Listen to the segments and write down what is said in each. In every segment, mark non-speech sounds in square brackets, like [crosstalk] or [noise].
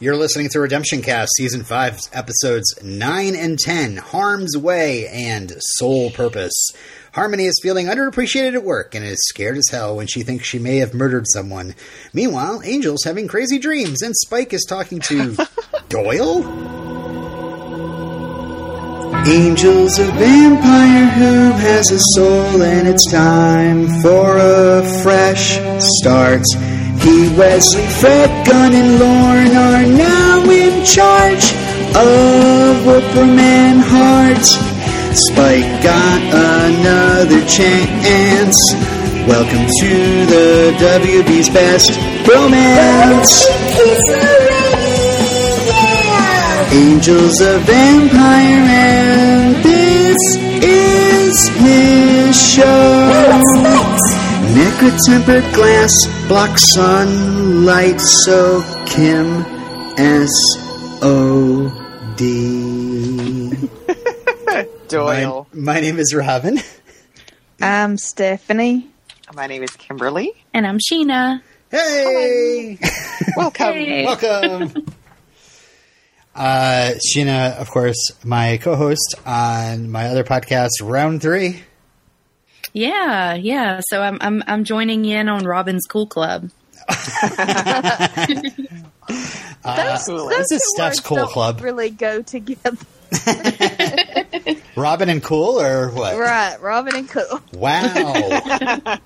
You're listening to Redemption Cast, Season 5, Episodes 9 and 10 Harm's Way and Soul Purpose. Harmony is feeling underappreciated at work and is scared as hell when she thinks she may have murdered someone. Meanwhile, Angel's having crazy dreams and Spike is talking to [laughs] Doyle? Angel's a vampire who has a soul, and it's time for a fresh start. Wesley, Fred, Gunn, and Lorne are now in charge of Wolfram and Hart. Spike got another chance. Welcome to the WB's best romance. Angel's a vampire, and this is his show. Necro-tempered glass blocks sunlight, so Kim S O D. [laughs] Doyle. My, my name is Robin. I'm Stephanie. My, name is Kimberly. And I'm Sheena. Hey, Welcome. Hey. welcome. [laughs] Uh, Sheena, of course, my co-host on my other podcast, Round Three. Yeah, yeah. So I'm I'm I'm joining in on Robin's Cool Club. [laughs] Uh, those, cool. those This is two Steph's cool club. Really go together, [laughs] Robin and Cool, or what? right? Robin and Cool. Wow. [laughs]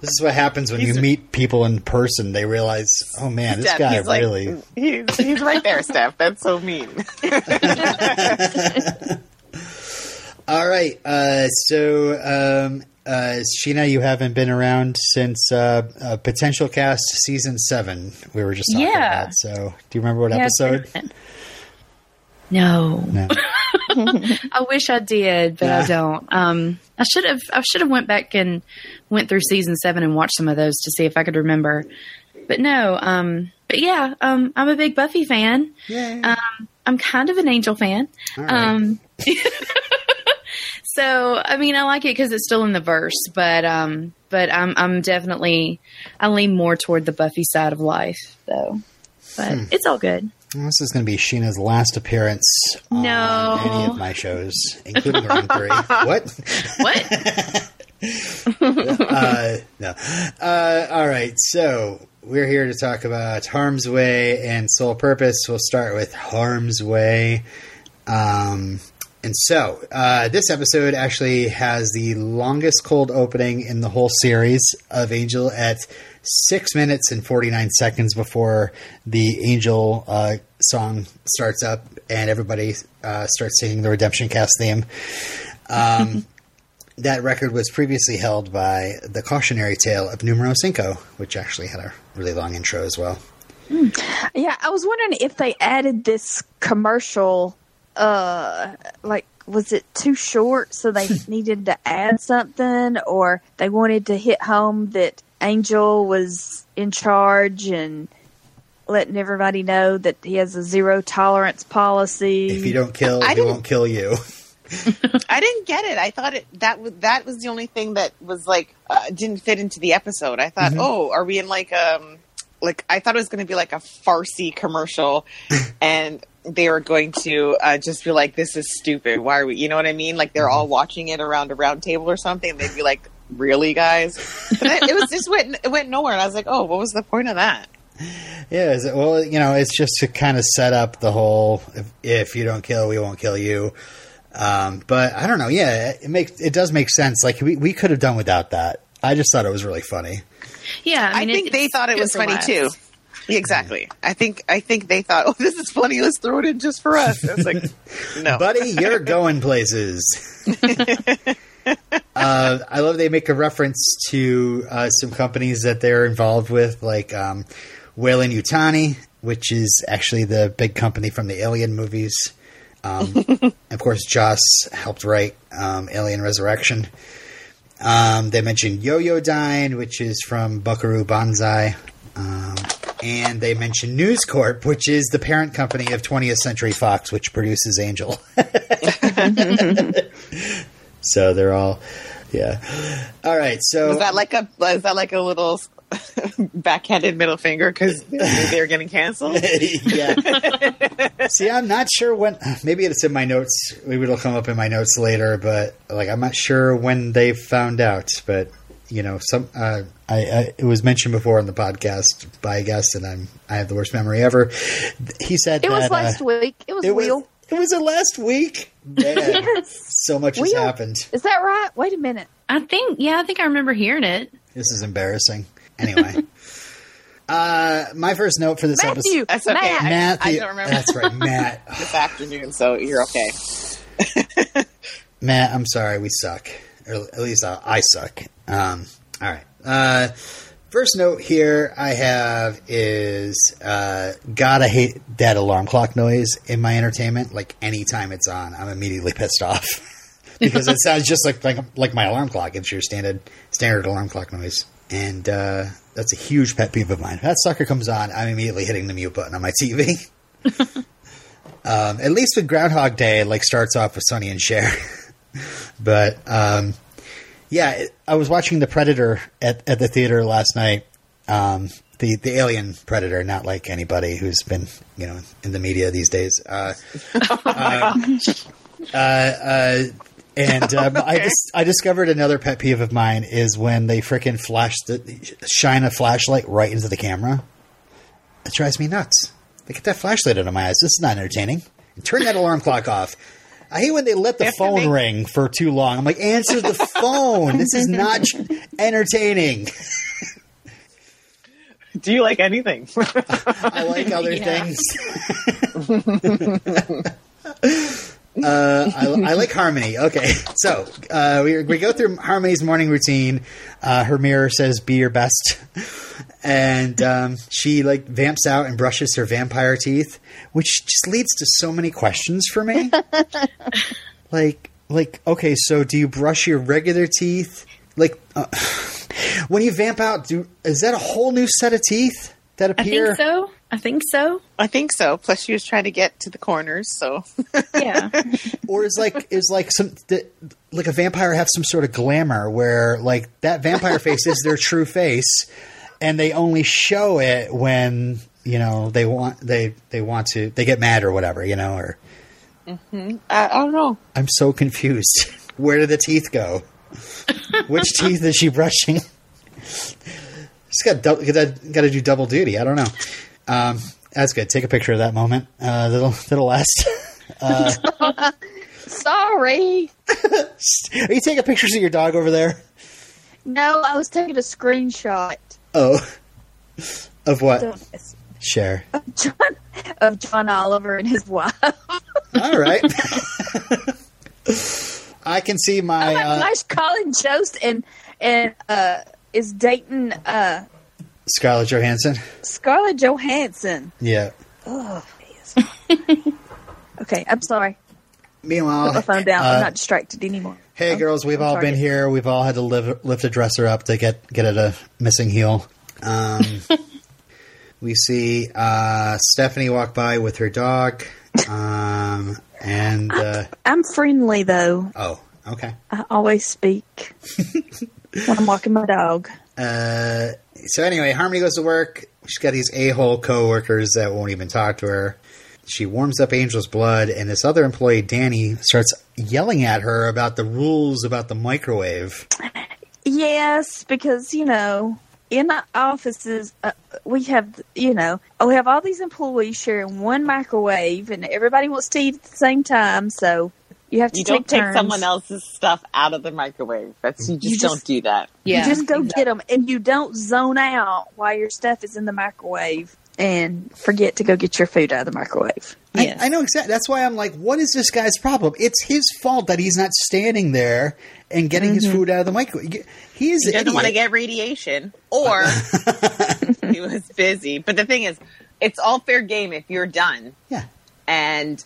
this is what happens when you meet people in person. They realize, oh man, this Steph, guy he's like- really. He's, he's right there, Steph. That's so mean. All right. Uh, so, um, uh, Sheena, you haven't been around since uh, uh, Potential Cast season seven. We were just talking Yeah. about. So, do you remember what Yeah, episode? No. No. [laughs] I wish I did, but Yeah. I don't. Um, I should have. I should have went back and went through season seven and watched some of those to see if I could remember. But no. Um, but yeah. Um, I'm a big Buffy fan. Yay. Um, I'm kind of an Angel fan. All right. [laughs] So I mean, I like it because it's still in the verse, but um, but I'm I'm definitely I lean more toward the Buffy side of life, though. But Hmm. it's all good. This is going to be Sheena's last appearance on No. any of my shows, including Round Three. [laughs] what? What? [laughs] uh, no. Uh, all right. So we're here to talk about Harm's Way and Soul Purpose. We'll start with Harm's Way. Um, and so uh, this episode actually has the longest cold opening in the whole series of Angel at six minutes and 49 seconds before the Angel uh, song starts up and everybody uh, starts singing the Redemption Cast theme. Um, [laughs] that record was previously held by the cautionary tale of numero cinco, which actually had a really long intro as well. Yeah, I was wondering if they added this commercial. Uh, like, was it too short, so they needed to add something, or they wanted to hit home that Angel was in charge and letting everybody know that he has a zero tolerance policy. If you don't kill, I he didn't- won't kill you. [laughs] [laughs] I didn't get it. I thought it that was that was the only thing that was like uh, didn't fit into the episode. I thought, oh, are we in like um like I thought it was going to be like a Farsi commercial, [laughs] and they were going to uh, just be like, "This is stupid. Why are we?" You know what I mean? Like they're all watching it around a round table or something. They'd be like, "Really, guys?" But it, it was just went it went nowhere, and I was like, "Oh, what was the point of that?" Yeah, is it, well, you know, it's just to kind of set up the whole if, if you don't kill, we won't kill you. Um, but I don't know. Yeah, it makes it does make sense. Like we we could have done without that. I just thought it was really funny. Yeah, I, I, think it- they thought it good was for funny laughs. too. Exactly. I think I think they thought, [laughs] "Oh, this is funny. Let's throw it in just for us." I was like, "No." [laughs] buddy, you're going places. [laughs] uh, I love they make a reference to uh, some companies that they're involved with, like um, Weyland-Yutani, which is actually the big company from the Alien movies. Um, of course, Joss helped write um, Alien Resurrection. Um, they mentioned Yoyodyne, which is from Buckaroo Banzai. And they mentioned News Corp, which is the parent company of 20th Century Fox, which produces Angel. [laughs] so they're all Yeah. All right. So Is that like a is that like a little [laughs] backhanded middle finger because they're getting canceled? [laughs] yeah. See, I'm not sure when. Maybe it's in my notes. Maybe it'll come up in my notes later. But like, I'm not sure when they found out. But you know, some uh, I, I it was mentioned before on the podcast by a guest, and I'm I have the worst memory ever. He said It was last uh, week. It was It was. Will. It was a last week. Man, [laughs] Yes. so much has happened. Is that right? Wait a minute. I think, yeah, I think I remember hearing it. This is embarrassing. Anyway, [laughs] uh, my first note for this episode. Matthew. That's okay. Matt. I- don't remember. That's right, [laughs] Matt. This afternoon, so you're okay. Matt, I'm sorry, we suck. Or at least uh, I suck. Um, all right. Uh, first note here I have is uh, I hate that alarm clock noise in my entertainment. Like anytime it's on, I'm immediately [laughs] pissed off [laughs] because it sounds just like, like like my alarm clock. It's your standard standard alarm clock noise, and uh, that's a huge pet peeve of mine. If that sucker comes on, I'm immediately hitting the mute button on my [laughs] TV. um, at least with Groundhog Day, it like starts off with Sonny and Cher. [laughs] but um, yeah, I was watching the Predator at, at the theater last night. Um, the the alien predator, not like anybody who's been you know in the media these days. Uh, [laughs] uh, uh, uh, and um, I just I discovered another pet peeve of mine is when they frickin' flash the shine a flashlight right into the camera. It drives me nuts. They get that flashlight out of my eyes. This is not entertaining. Turn that alarm clock off. I hate when they let the phone make- ring for too long. I'm like, answer the [laughs] phone. this is not [laughs] entertaining. Do you like anything? [laughs] I like other things. Uh, I, I like Harmony. Okay, [laughs] so uh, we we go through Harmony's morning routine. Uh, her mirror says "Be your best," [laughs] and um, she like vamps out and brushes her vampire teeth, which just leads to so many questions for me. [laughs] like, like, okay, so do you brush your regular teeth? Like, uh, [sighs] when you vamp out, do is that a whole new set of teeth that appear? I think so. I think so. I think so. Plus, she was trying to get to the corners, so [laughs] Yeah. [laughs] or is like is like some like a vampire have some sort of glamour where like that vampire face is their true face and they only show it when you know they want they they want to they get mad or whatever you know or mm-hmm. I, I don't know. i'm so confused [laughs] where did the teeth go which teeth is she brushing she's got dou- got got to do double duty i don't know um that's good take a picture of that moment uh that'll that'll last [laughs] [laughs] Sorry. [laughs] are you taking pictures of your dog over there No, I was taking a screenshot Oh, of what? of Share. John, of John Oliver and his wife. All right. I can see my. Oh my Uh, gosh, Colin Jost and and uh, is dating uh, Scarlett Johansson. Scarlett Johansson. Yeah. Oh, [laughs] okay, I'm sorry. Meanwhile, Put my phone down. uh, I'm not distracted anymore. hey I'm- girls, we've I'm all been here. We've all had to live, lift a dresser up to get get at a missing heel. Um, [laughs] we see uh, Stephanie walk by with her dog, um, and uh, I'm friendly though. oh, okay. I always speak [laughs] when I'm walking my dog. Uh, so anyway, Harmony goes to work. She's got these a-hole coworkers that won't even talk to her. She warms up Angel's blood, and this other employee, Danny, starts yelling at her about the rules about the microwave. Yes, because you know, in offices, uh, we have you know, we have all these employees sharing one microwave, and everybody wants to eat at the same time. So you have to You take don't take turns. someone else's stuff out of the microwave. That's you just, You just- don't do that. Yeah. You just go get them, and you don't zone out while your stuff is in the microwave, and forget to go get your food out of the microwave. Yes. I, I know exactly. That's why I'm like, what is this guy's problem? It's his fault that he's not standing there and getting his mm-hmm. food out of the microwave. He is He an doesn't want to get radiation, [laughs] or [laughs] he was busy. But the thing is, it's all fair game if you're done Yeah. and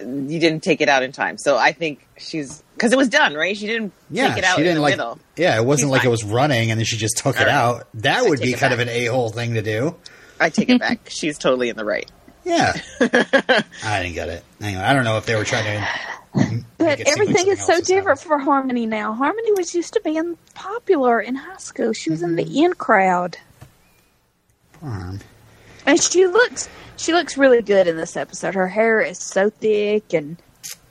you didn't take it out in time. So I think she's because it was done, right? She didn't Yeah, take it out she didn't the like. middle. Yeah, it wasn't She's like it was running and then she just took it All right. out. That would be it kind of an a-hole thing to do. I take it [laughs] back. She's totally in the right. Yeah. [laughs] I didn't get it. Anyway, I don't know if they were trying to But it like everything is so different happening. for Harmony now. Harmony was used to being popular in high school. She was in the mm-hmm. in crowd, Poor Harm. And she looks she looks really good in this episode. Her hair is so thick, and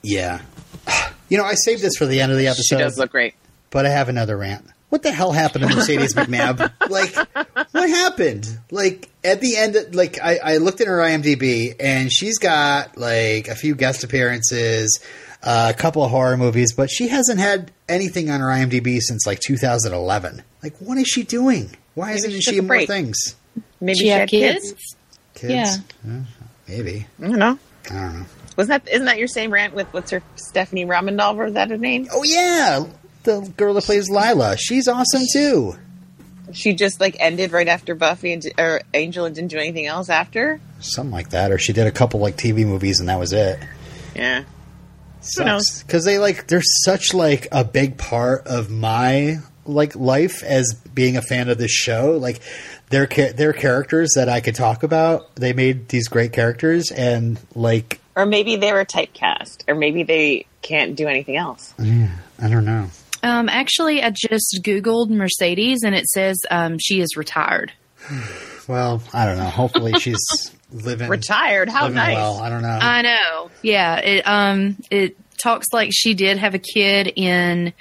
Yeah. [sighs] You know, I saved this for the end of the She episode, does look great. but I have another rant. What the hell happened to Mercedes McNabb? [laughs] Like, what happened? Like, at the end, like, I, I looked at her IMDb, and she's got, like, a few guest appearances, uh, a couple of horror movies, but she hasn't had anything on her IMDb since, like, 2011. Like, what is she doing? Why isn't she she in more things? Maybe She she, had had kids? kids. Kids? Yeah. Uh, maybe. I don't know. I don't know. Wasn't that isn't that your same rant with what's her Stephanie Romanov? Is that her name? Oh, yeah! The girl that plays Lila. She's awesome, too. She just like ended right after Buffy and or Angel and didn't do anything else after. Something like that. Or she did a couple, like, TV movies, and that was it. Yeah. Who knows? sucks because they like they're such like a big part of my like life as being a fan of this show like their their characters that I could talk about they made these great characters and like Or maybe they were typecast, or maybe they can't do anything else. Yeah, I don't know Um, actually, I just Googled Mercedes and it says um, she is retired. [sighs] well I don't know hopefully [laughs] she's living Retired? How living nice! well I don't know I know. Yeah. It um it talks like she did have a kid in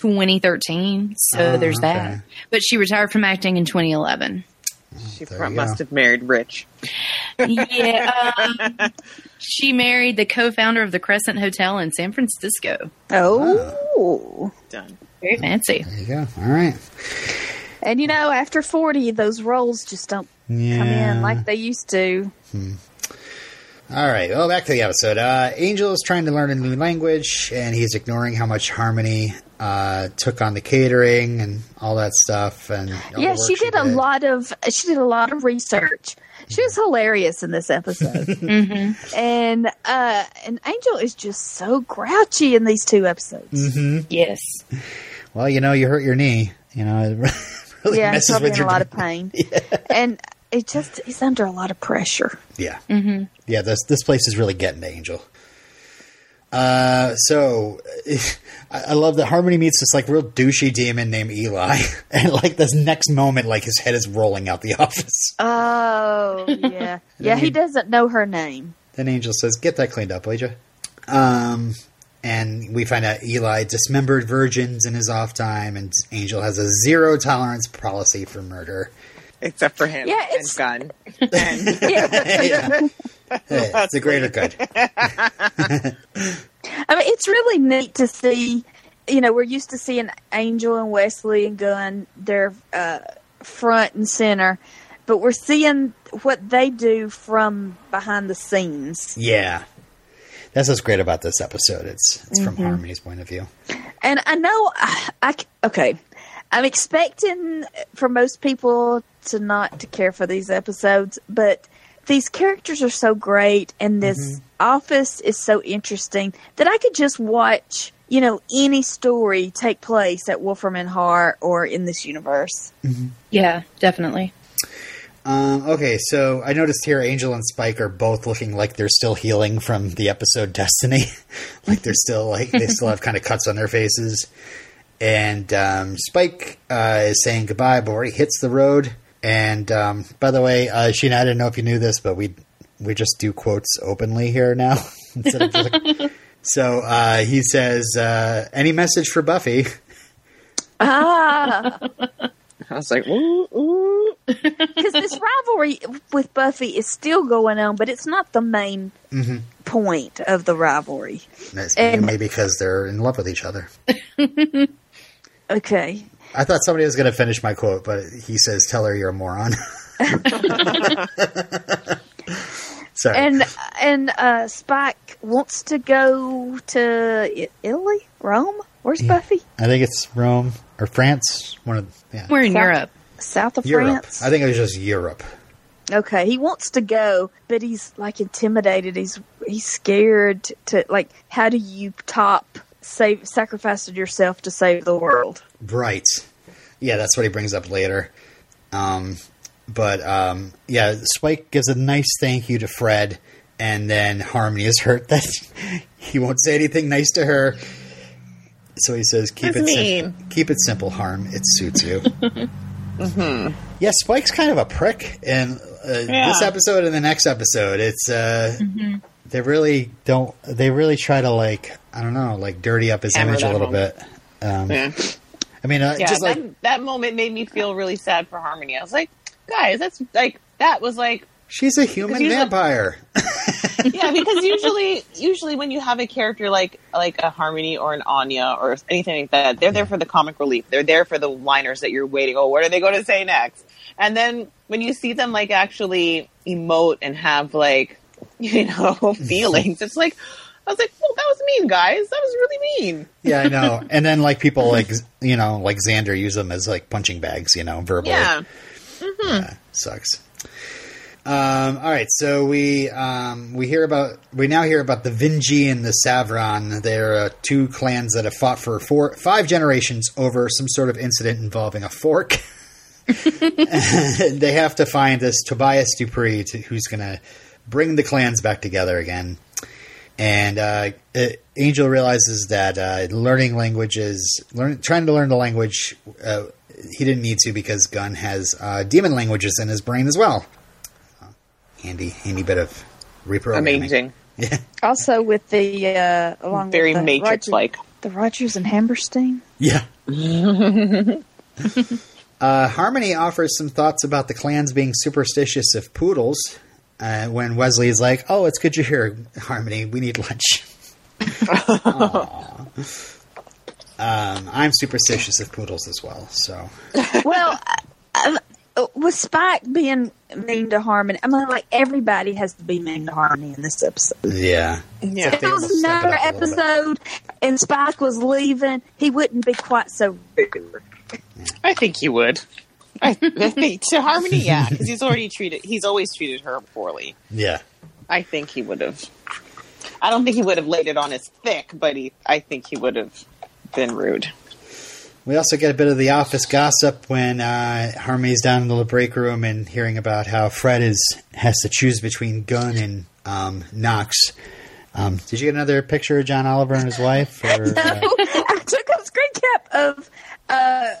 2013, so Oh, there's okay. that. But she retired from acting in 2011. she there must have married rich. yeah. [laughs] Um, she married the co-founder of the Crescent Hotel in San Francisco. oh, Done. Very fancy. there you go all right and you know, after forty, those roles just don't yeah come in like they used to. All right. Well, back to the episode. Uh, Angel is trying to learn a new language, and he's ignoring how much Harmony uh, took on the catering and all that stuff. And all yeah, the work she did a lot of she did a lot of research. She was hilarious in this episode, [laughs] hmm and uh, and Angel is just so grouchy in these two episodes. Mm-hmm. Yes. Well, you know, you hurt your knee. You know, it [laughs] really yeah, he's messes probably with in a your lot of [laughs] pain, and it just he's under a lot of pressure. Yeah, Mm-hmm. yeah. This this place is really getting to Angel. Uh, so [laughs] I I love that Harmony meets this like real douchey demon named Eli, [laughs] and like this next moment, like his head is rolling out the [laughs] office. Oh yeah, yeah. He doesn't know her name. Then Angel says, "Get that cleaned up, will you?" Um, and we find out Eli dismembered virgins in his off time, and Angel has a zero tolerance policy for murder. Except for him. Yeah, and Gunn. And [laughs] Yeah. Yeah. Hey, [laughs] it's the greater good. [laughs] I mean, it's really neat to see. You know, we're used to seeing Angel and Wesley and Gunn, they're uh, front and center, but we're seeing what they do from behind the scenes. Yeah, that's what's great about this episode. It's it's Mm-hmm. from Harmony's point of view. And I know, I, I c- okay, I'm expecting for most people to not to care for these episodes, but these characters are so great, and this office is so interesting that I could just watch, you know, any story take place at Wolfram and Hart or in this universe. Yeah, definitely. Um, okay, so I noticed here Angel and Spike are both looking like they're still healing from the episode Destiny. [laughs] like they're still like they still have kind of cuts on their faces. And um, Spike uh, is saying goodbye before he hits the road. And um, by the way, uh, Sheena, I didn't know if you knew this, but we we just do quotes openly here now [laughs] instead of just like, [laughs] so uh, he says, uh, "Any message for Buffy?" [laughs] Ah, I was like, ooh, ooh. because this rivalry with Buffy is still going on, but it's not the main Mhm. point of the rivalry. That's And- maybe because they're in love with each other. Okay. I thought somebody was going to finish my quote, but he says, "Tell her you're a moron." [laughs] Sorry. and and uh, Spike wants to go to Italy, Rome. Where's Buffy? I think it's Rome or France. One of yeah, We're in South- Europe. South of Europe. France. I think it was just Europe. Okay, he wants to go, but he's like intimidated. He's he's scared to like. How do you top save sacrificing yourself to save the world? Right. Yeah, that's what he brings up later. Um, but um, yeah, Spike gives a nice thank you to Fred, and then Harmony is hurt [laughs] that he won't say anything nice to her. So he says, "Keep That's it sim- keep it simple, Harm. It suits you." [laughs] Yeah, Spike's kind of a prick in uh, this episode and the next episode. It's uh, they really don't. They really try to like I don't know, like dirty up his Hammer image a little home. bit. Um, Yeah. I mean, uh, Yeah, just that, like that moment made me feel really sad for Harmony. I was like, guys, that's like that was like she's a human usually- vampire. [laughs] yeah, because [laughs] usually usually when you have a character like like a Harmony or an Anya or anything like that, they're there for the comic relief. They're there for the liners that you're waiting. Oh, what are they going to say next? And then when you see them like actually emote and have like [laughs] you know feelings, it's like I was like, well, that was mean, guys. That was really mean. yeah, I know. [laughs] And then like people like you know like Xander use them as like punching bags. You know, verbally. Yeah. Yeah, sucks. Um, all right, so we um, we hear about we now hear about the Vinji and the Sahrvin. They're uh, two clans that have fought for four five generations over some sort of incident involving a fork. and [laughs] [laughs] they have to find this Tobias Dupree to, who's going to bring the clans back together again. And uh, uh, Angel realizes that uh, learning languages, learn, trying to learn the language, uh, he didn't need to because Gunn has uh, demon languages in his brain as well. Handy, handy bit of reprogramming. Amazing. [laughs] Yeah, Also with the uh, along Very with the Matrix like. Roger- the Rodgers and Hammerstein. yeah. [laughs] uh, Harmony offers some thoughts about the clans being superstitious of poodles. Uh, when Wesley is like, "Oh, it's good you're here, Harmony. We need lunch." [laughs] Um, I'm superstitious of poodles as well. So well, uh, uh, with Spike being mean to Harmony, I mean, like everybody has to be mean to Harmony in this episode. yeah, Yeah. If it was almost step it another up a little bit. episode and Spike was leaving, he wouldn't be quite so rude. I think he would. I, I think to Harmony, yeah, because he's already treated. He's always treated her poorly. yeah. I think he would have. I don't think he would have laid it on as thick, but he. I think he would have been rude. We also get a bit of the office gossip when uh, Harmony's down in the break room and hearing about how Fred is has to choose between Gunn and um, Knox. Um, did you get another picture of John Oliver and his wife? Or, [laughs] uh, I took a screen cap of uh,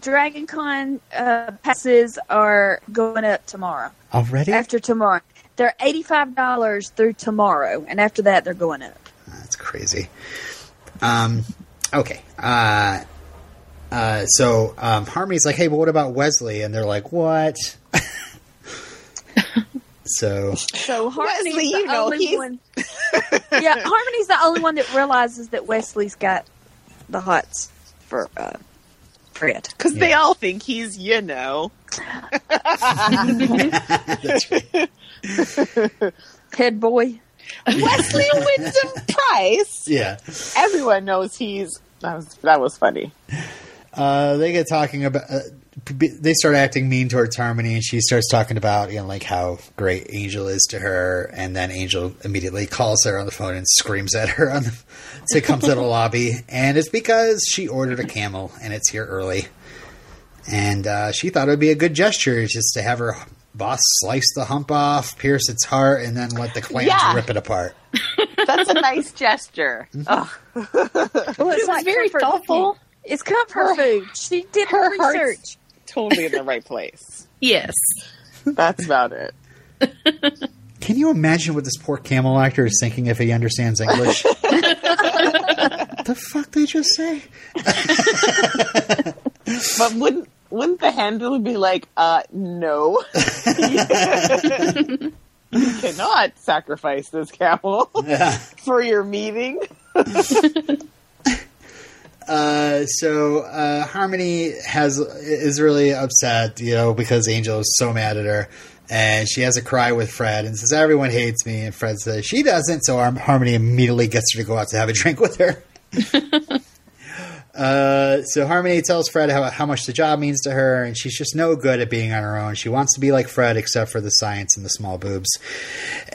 Dragon Con uh, passes are going up tomorrow. already? After tomorrow, they're eighty five dollars through tomorrow, and after that, they're going up. That's crazy. Um, okay. Uh, uh, so um, Harmony's like, "Hey, but what about Wesley?" And they're like, "What?" [laughs] so So Harmony's Wesley, the you know, only he's- one. yeah, Harmony's the only one that realizes that Wesley's got the hots for uh, Fred. Because they all think he's, you know, [laughs] that's right. [laughs] Head boy. Wesley Wyndam-Pryce. Yeah. Everyone knows he's. That was that was funny. Uh, they get talking about. Uh, b- they start acting mean towards Harmony, and she starts talking about you know like how great Angel is to her, and then Angel immediately calls her on the phone and screams at her on the, to come to the [laughs] lobby, and it's because she ordered a camel and it's here early, and uh, she thought it would be a good gesture just to have her boss slice the hump off, pierce its heart, and then let the clans Yeah. rip it apart. [laughs] That's a nice gesture. Ugh. Well, it's It was very comfort thoughtful. food. It's comfort food. She did her, her heart's- research. Totally in the right place. [laughs] Yes. That's about it. Can you imagine what this poor camel actor is thinking if he understands English? [laughs] the fuck they just say? [laughs] But wouldn't wouldn't the handler be like, uh, no, you cannot sacrifice this camel Yeah. for your meeting. Uh, so uh, Harmony has is really upset, you know, because Angel is so mad at her, and she has a cry with Fred and says everyone hates me, and Fred says she doesn't. So Har- Harmony immediately gets her to go out to have a [laughs] drink with her. [laughs] Uh, so Harmony tells Fred how, how much the job means to her, and she's just no good at being on her own. She wants to be like Fred, except for the science and the small boobs.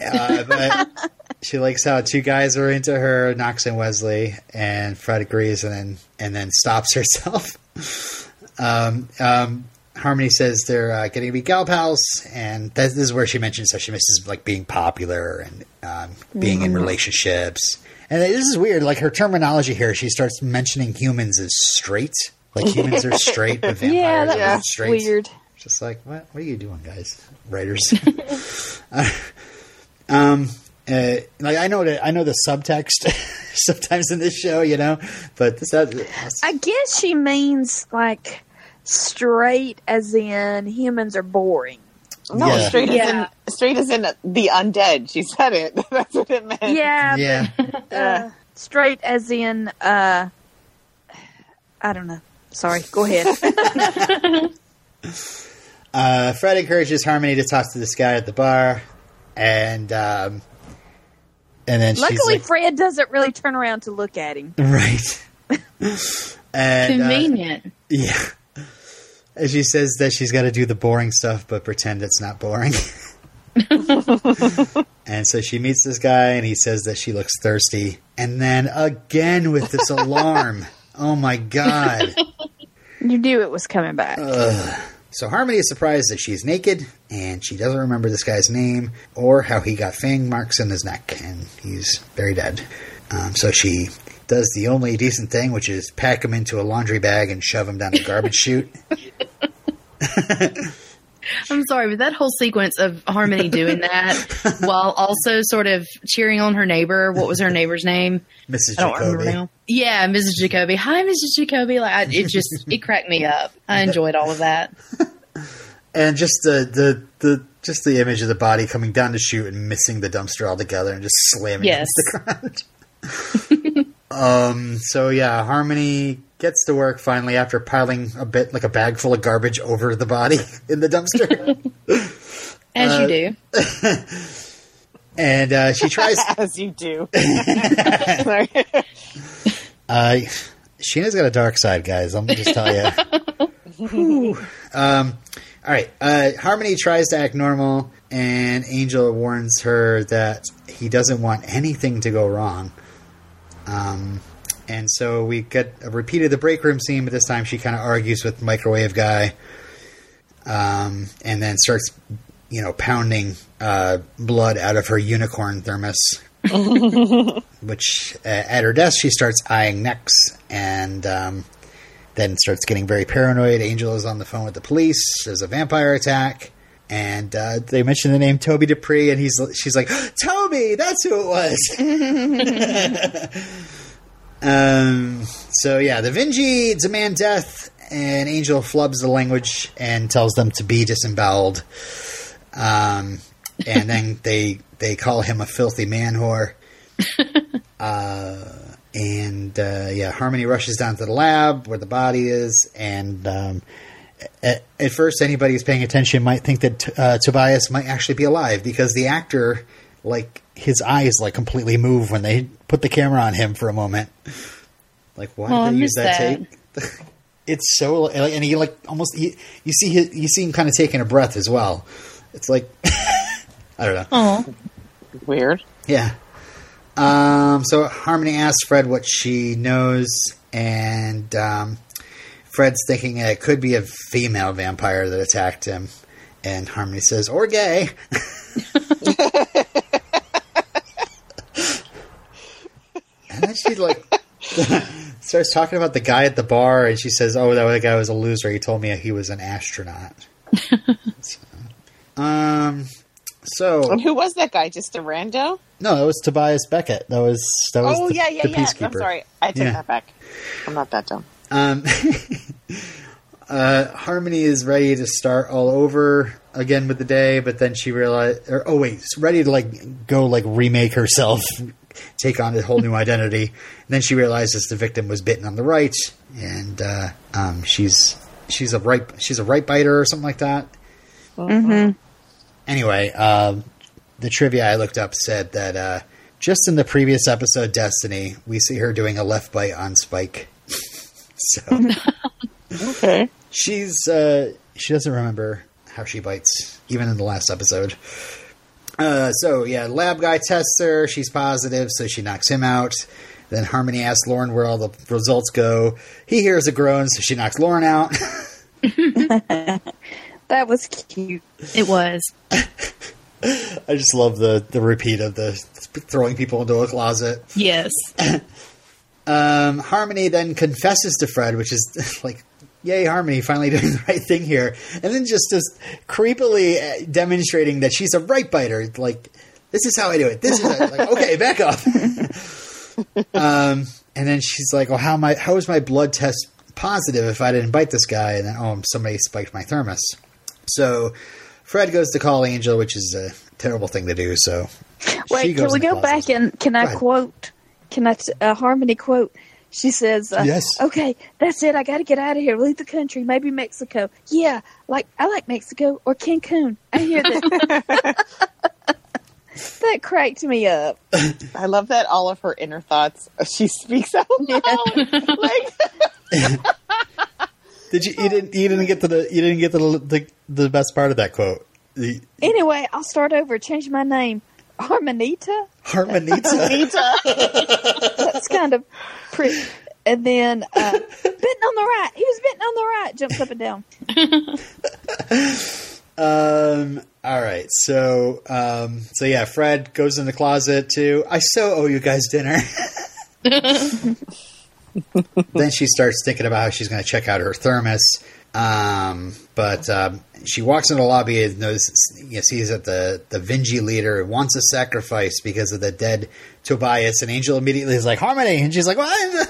Uh, but [laughs] she likes how two guys are into her, Knox and Wesley, and Fred agrees, and then and then stops [laughs] herself. um, um, Harmony says they're uh, getting to be gal pals, and that, this is where she mentions how she misses like being popular and um, being in relationships. And this is weird. Like her terminology here, she starts mentioning humans as straight. Like humans are straight, but [laughs] vampires yeah, that are straight. weird. Just like what? What are you doing, guys? Writers. [laughs] Uh, um. Uh, like I know that I know the subtext [laughs] sometimes in this show, you know, but this that's, I guess she means like straight, as in humans are boring. No, Yeah. straight Yeah. as in straight as in the undead. She said it. [laughs] That's what it meant. Yeah, yeah. uh, straight as in uh, I don't know. Sorry, go ahead. [laughs] Uh, Fred encourages Harmony to talk to this guy at the bar, and um, and then she's Luckily, like, Fred doesn't really turn around to look at him. right. [laughs] and uh, Convenient. yeah, and she says that she's got to do the boring stuff, but pretend it's not boring. [laughs] [laughs] and so she meets this guy, and he says that she looks thirsty, and then again with this alarm. Oh my god! You knew it was coming back. So Harmony is surprised that she's naked, and she doesn't remember this guy's name or how he got fang marks in his neck, and he's very dead. Um, so she does the only decent thing, which is pack him into a laundry bag and shove him down a garbage [laughs] chute. [laughs] I'm sorry, but that whole sequence of Harmony doing that [laughs] while also sort of cheering on her neighbor. What was her neighbor's name? Mrs. I don't remember now. Yeah, Mrs. Jacoby. Hi, Mrs. Jacoby. Like I, it just [laughs] it cracked me up. I enjoyed all of that. [laughs] And just the, the, the just the image of the body coming down the chute and missing the dumpster altogether and just slamming Yes. against the ground. Um. So yeah, Harmony gets to work finally after piling a bit like a bag full of garbage over the body [laughs] in the dumpster. [laughs] As Uh, you do. [laughs] and uh, she tries. As you do. Sorry. Uh, Sheena's got a dark side, guys. I'm gonna just tell you. Um, all right. Uh, Harmony tries to act normal, and Angel warns her that he doesn't want anything to go wrong. Um, and so we get a repeat of the break room scene, but this time she kind of argues with microwave guy, um, and then starts, you know, pounding uh, blood out of her unicorn thermos [laughs] which uh, at her desk she starts eyeing necks and um, then starts getting very paranoid. Angel is on the phone with the police. There's a vampire attack. And uh, they mention the name Toby Dupree, and he's she's like, [gasps] Toby, that's who it was. [laughs] um, so yeah, the Vinji demand death, and Angel flubs the language and tells them to be disemboweled. Um, and then [laughs] they they call him a filthy man whore. [laughs] uh, and uh, yeah, Harmony rushes down to the lab where the body is, and um, at, at first anybody who's paying attention might think that uh, Tobias might actually be alive because the actor, like his eyes, like completely move when they put the camera on him for a moment. Like, why Oh, did they use that, that. tape? [laughs] it's so, like, and he like almost you, you see his, you see him kind of taking a breath as well. It's like [laughs] I don't know. Oh, Weird. Yeah. Um, so Harmony asks Fred what she knows, and um, Fred's thinking it could be a female vampire that attacked him. And Harmony says, or gay. [laughs] and then she like [laughs] starts talking about the guy at the bar, and she says, "Oh, that guy was a loser. He told me he was an astronaut." [laughs] So, um. So And who was that guy? Just a rando? no, that was Tobias Beckett. That was that was Oh the, yeah, yeah, the yeah. I'm sorry. I take Yeah. that back. I'm not that dumb. Um, [laughs] uh, Harmony is ready to start all over again with the day, but then she realized, or, oh wait, she's ready to like go like remake herself, [laughs] take on a whole new identity. And then she realizes the victim was bitten on the right, and uh, um, she's she's a right she's a right biter or something like that. Hmm. Anyway, um, the trivia I looked up said that uh, just in the previous episode, Destiny, we see her doing a left bite on Spike. So [laughs] Okay. she's uh, she doesn't remember how she bites, even in the last episode. Uh, so yeah, lab guy tests her. She's positive, so she knocks him out. Then Harmony asks Lorne where all the results go. He hears a groan, so she knocks Lorne out. [laughs] That was cute. It was. [laughs] I just love the the repeat of the throwing people into a closet. Yes. Um, Harmony then confesses to Fred, which is [laughs] like, yay, Harmony finally [laughs] doing the right thing here, and then just just creepily uh, demonstrating that she's a right biter. Like, this is how I do it. This is like, [laughs] okay, back up. um, and then she's like, "Oh, how my how is my blood test positive if I didn't bite this guy?" And then, oh, somebody spiked my thermos. So Fred goes to call Angel, which is a terrible thing to do. So Wait, can we go back and can I ahead. quote? Can I t- uh, Harmony quote? She says, uh, Yes. Okay, that's it. I got to get out of here. Leave the country. Maybe Mexico. Yeah, like I like Mexico or Cancun. I hear that. [laughs] that cracked me up. I love that all of her inner thoughts uh, she speaks out loud. [laughs] like [laughs] Did you? You didn't. You didn't get to the. You didn't get to the the, the best part of that quote. The Anyway, I'll start over. Change my name. Harmonita. Harmonita. Anita. [laughs] That's kind of pretty. And then uh, bitten on the right. He was bitten on the right. Jumps up and down. [laughs] um. All right. So. Um. So yeah. Fred goes in the closet too. I so owe you guys dinner. [laughs] then she starts thinking about how she's going to check out her thermos. Um, but um, she walks in the lobby and knows, you know, sees that the the Vinji leader wants a sacrifice because of the dead Tobias, and Angel immediately is like Harmony, and she's like, "What?"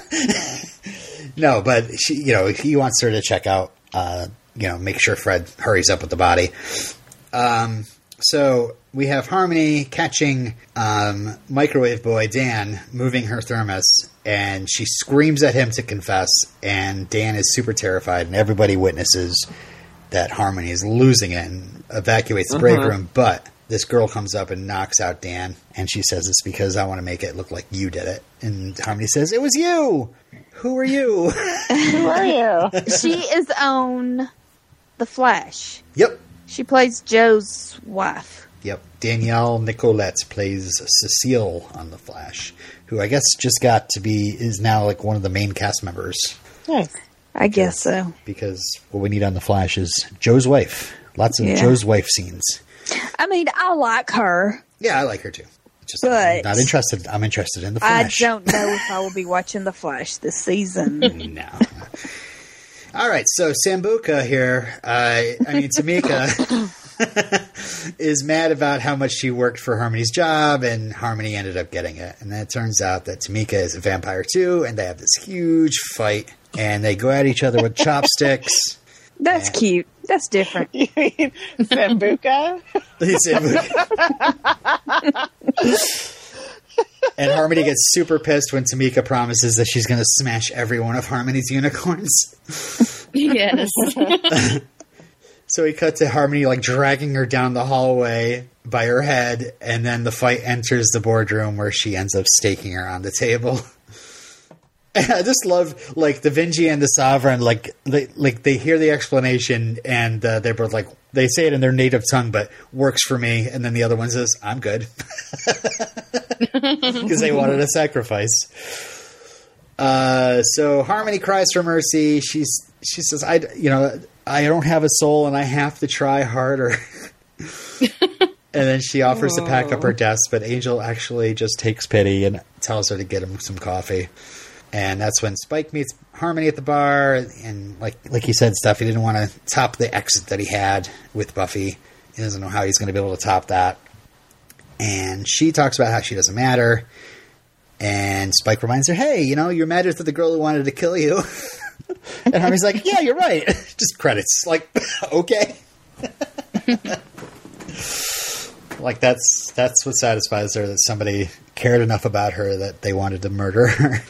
[laughs] no, but she, you know, he wants her to check out, uh, you know, make sure Fred hurries up with the body. Um, so we have Harmony catching um, Microwave Boy Dan moving her thermos, and she screams at him to confess. And Dan is super terrified, and everybody witnesses that Harmony is losing it and evacuates the break room. But this girl comes up and knocks out Dan, and she says it's because I want to make it look like you did it. And Harmony says, "It was you. Who are you?" [laughs] Who are you? [laughs] She is on The Flash. yep. She plays Joe's wife. Yep. Danielle Nicolette plays Cecile on The Flash, who I guess just got to be, is now like one of the main cast members Nice. I guess so. because what we need on The Flash is Joe's wife. Lots of Yeah. Joe's wife scenes. I mean, I like her. Yeah, I like her too. Just But- not interested. I'm interested in The Flash. I don't know if I will be watching The Flash this season. [laughs] No. All right, so Sambuca here, uh, I mean, Tamika [laughs] is mad about how much she worked for Harmony's job, and Harmony ended up getting it. And then it turns out that Tamika is a vampire too, and they have this huge fight, and they go at each other with chopsticks. [laughs] That's cute. That's different. [laughs] You mean Sambuca? And Harmony gets super pissed when Tamika promises that she's going to smash every one of Harmony's unicorns. Yes. [laughs] So we cut to Harmony like dragging her down the hallway by her head, and then the fight enters the boardroom where she ends up staking her on the table. [laughs] I just love like the Vinji and the Sahrvin, like they, like they hear the explanation and uh, they're both like they say it in their native tongue, but works for me. And then the other one says, "I'm good," [laughs] because they wanted a sacrifice. Uh, so Harmony cries for mercy. She's she says, "I you know I don't have a soul and I have to try harder." [laughs] and then she offers to pack up her desk, but Angel actually just takes pity and tells her to get him some coffee. And that's when Spike meets Harmony at the bar, and like like he said, stuff he didn't want to top the exit that he had with Buffy. He doesn't know how he's going to be able to top that. And she talks about how she doesn't matter. And Spike reminds her, "Hey, you know, you're mad at the girl who wanted to kill you." [laughs] and Harmony's like, "Yeah, you're right." [laughs] Just credits. Like, [laughs] okay. like that's that's what satisfies her that somebody cared enough about her that they wanted to murder her.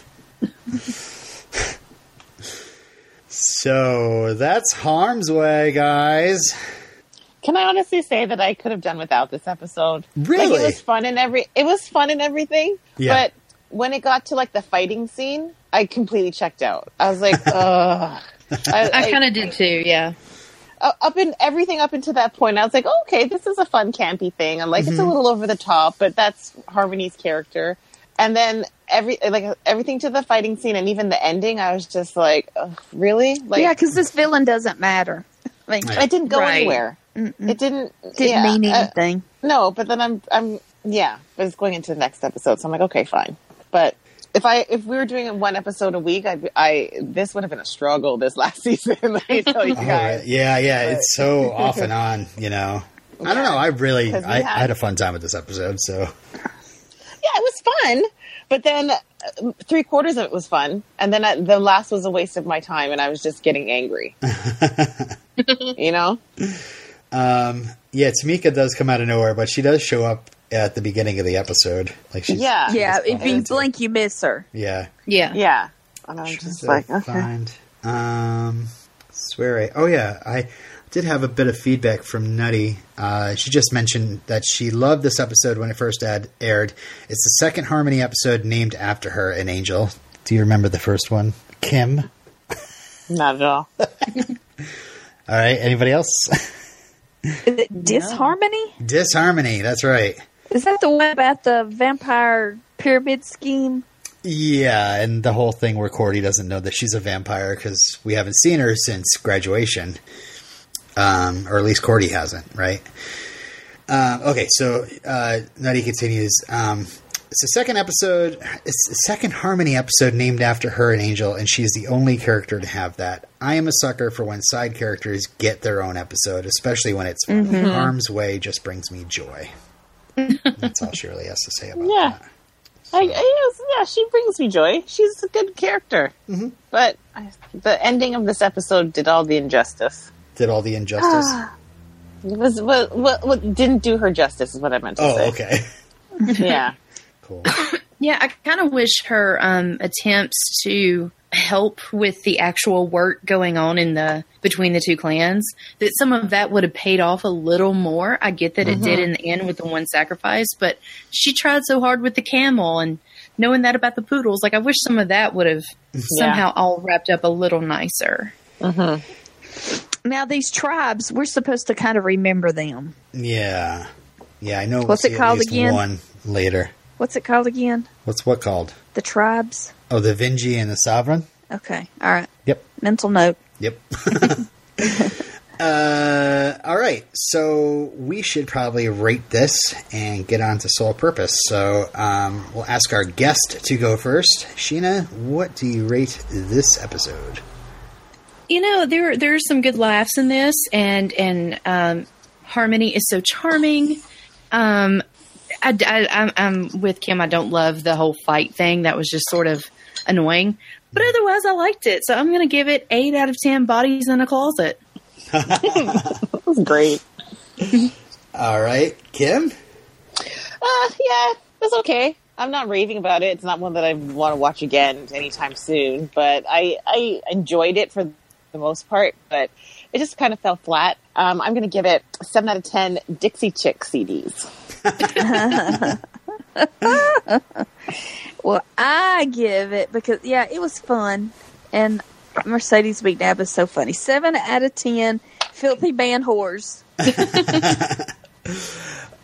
So that's harm's way, guys. Can I honestly say that I could have done without this episode? Like Really? it was fun and every it was fun and everything. Yeah. But when it got to like the fighting scene, I completely checked out. I was like, [laughs] ugh. I, I kind of did too. Yeah. uh, up in everything up until that point, I was like, okay, this is a fun campy thing. I'm like, it's a little over the top, but that's Harmony's character. and then every like everything to the fighting scene and even the ending, I was just like, Ugh, really? Like, yeah, because this villain doesn't matter. I mean, Yeah. it didn't go Right. anywhere. It didn't didn't yeah, mean uh, anything. no, but then I'm I'm yeah, but it's going into the next episode, so I'm like, okay, fine. But if I if we were doing one episode a week, I I this would have been a struggle this [laughs] last season. Let me tell you Oh, guys. yeah, yeah. It's so off and on, you know. I don't know. I really, Because we I, I had- had a fun time with this episode. So Yeah, it was fun, but then uh, three quarters of it was fun, and then uh, the last was a waste of my time, and I was just getting angry. [laughs] [laughs] you know? Um, yeah, Tamika does come out of nowhere, but she does show up at the beginning of the episode. Like she's Yeah, Yeah, if you blink, you miss her. yeah. Yeah. yeah. And I'm Trying just like, okay. find. Um, swear I. Oh yeah, I did have a bit of feedback from Nutty. Uh, she just mentioned that she loved this episode when it first ad- aired. It's the second Harmony episode named after her, an angel. Do you remember the first one, Kim? Not at all. [laughs] All right. Anybody else? Is it disharmony? Disharmony. That's right. Is that the one about the vampire pyramid scheme? Yeah, and the whole thing where Cordy doesn't know that she's a vampire because we haven't seen her since graduation, um, or at least Cordy hasn't, right? Um, okay, so uh, Nutty continues. Um, it's the second episode. It's the second Harmony episode named after her and Angel, and she's the only character to have that. I am a sucker for when side characters get their own episode, especially when it's fun. Harm's Way just brings me joy. [laughs] That's all she really has to say about Yeah. that. I, I, yeah, she brings me joy. She's a good character. Mm-hmm. But I, the ending of this episode did all the injustice. Did all the injustice. Ah. It was what, what, what didn't do her justice is what I meant to Oh, say. okay. [laughs] Yeah. [laughs] Cool. [coughs] Yeah, I kind of wish her um, attempts to help with the actual work going on in the between the two clans that some of that would have paid off a little more. I get that it did mm-hmm. in the end with the one sacrifice, but she tried so hard with the camel and knowing that about the poodles, like I wish some of that would have somehow all wrapped up a little nicer. Mm-hmm. Now these tribes, we're supposed to kind of remember them. Yeah. Yeah, I know. we'll What's it called again? One later. What's it called again? What's what called? The tribes. Oh, the Vinji and the Sahrvin. Okay, all right. Yep. Mental note. Yep. [laughs] uh, all right. So we should probably rate this and get on to Soul Purpose. So um, we'll ask our guest to go first. Sheena, what do you rate this episode? You know, there there's some good laughs in this, and and um, Harmony is so charming. Um, I, I, I'm, I'm with Kim. I don't love the whole fight thing. That was just sort of annoying. But otherwise, I liked it. So I'm going to give it eight out of ten bodies in a closet. [laughs] It was great. All right, Kim. Uh, yeah, it's okay. I'm not raving about it. It's not one that I want to watch again anytime soon. But I, I enjoyed it for the most part. But it just kind of fell flat. Um, I'm going to give it seven out of ten Dixie Chick CDs. [laughs] Well, I give it because yeah, it was fun, and Mercedes McNab is so funny. Seven out of ten. Filthy band whores. [laughs]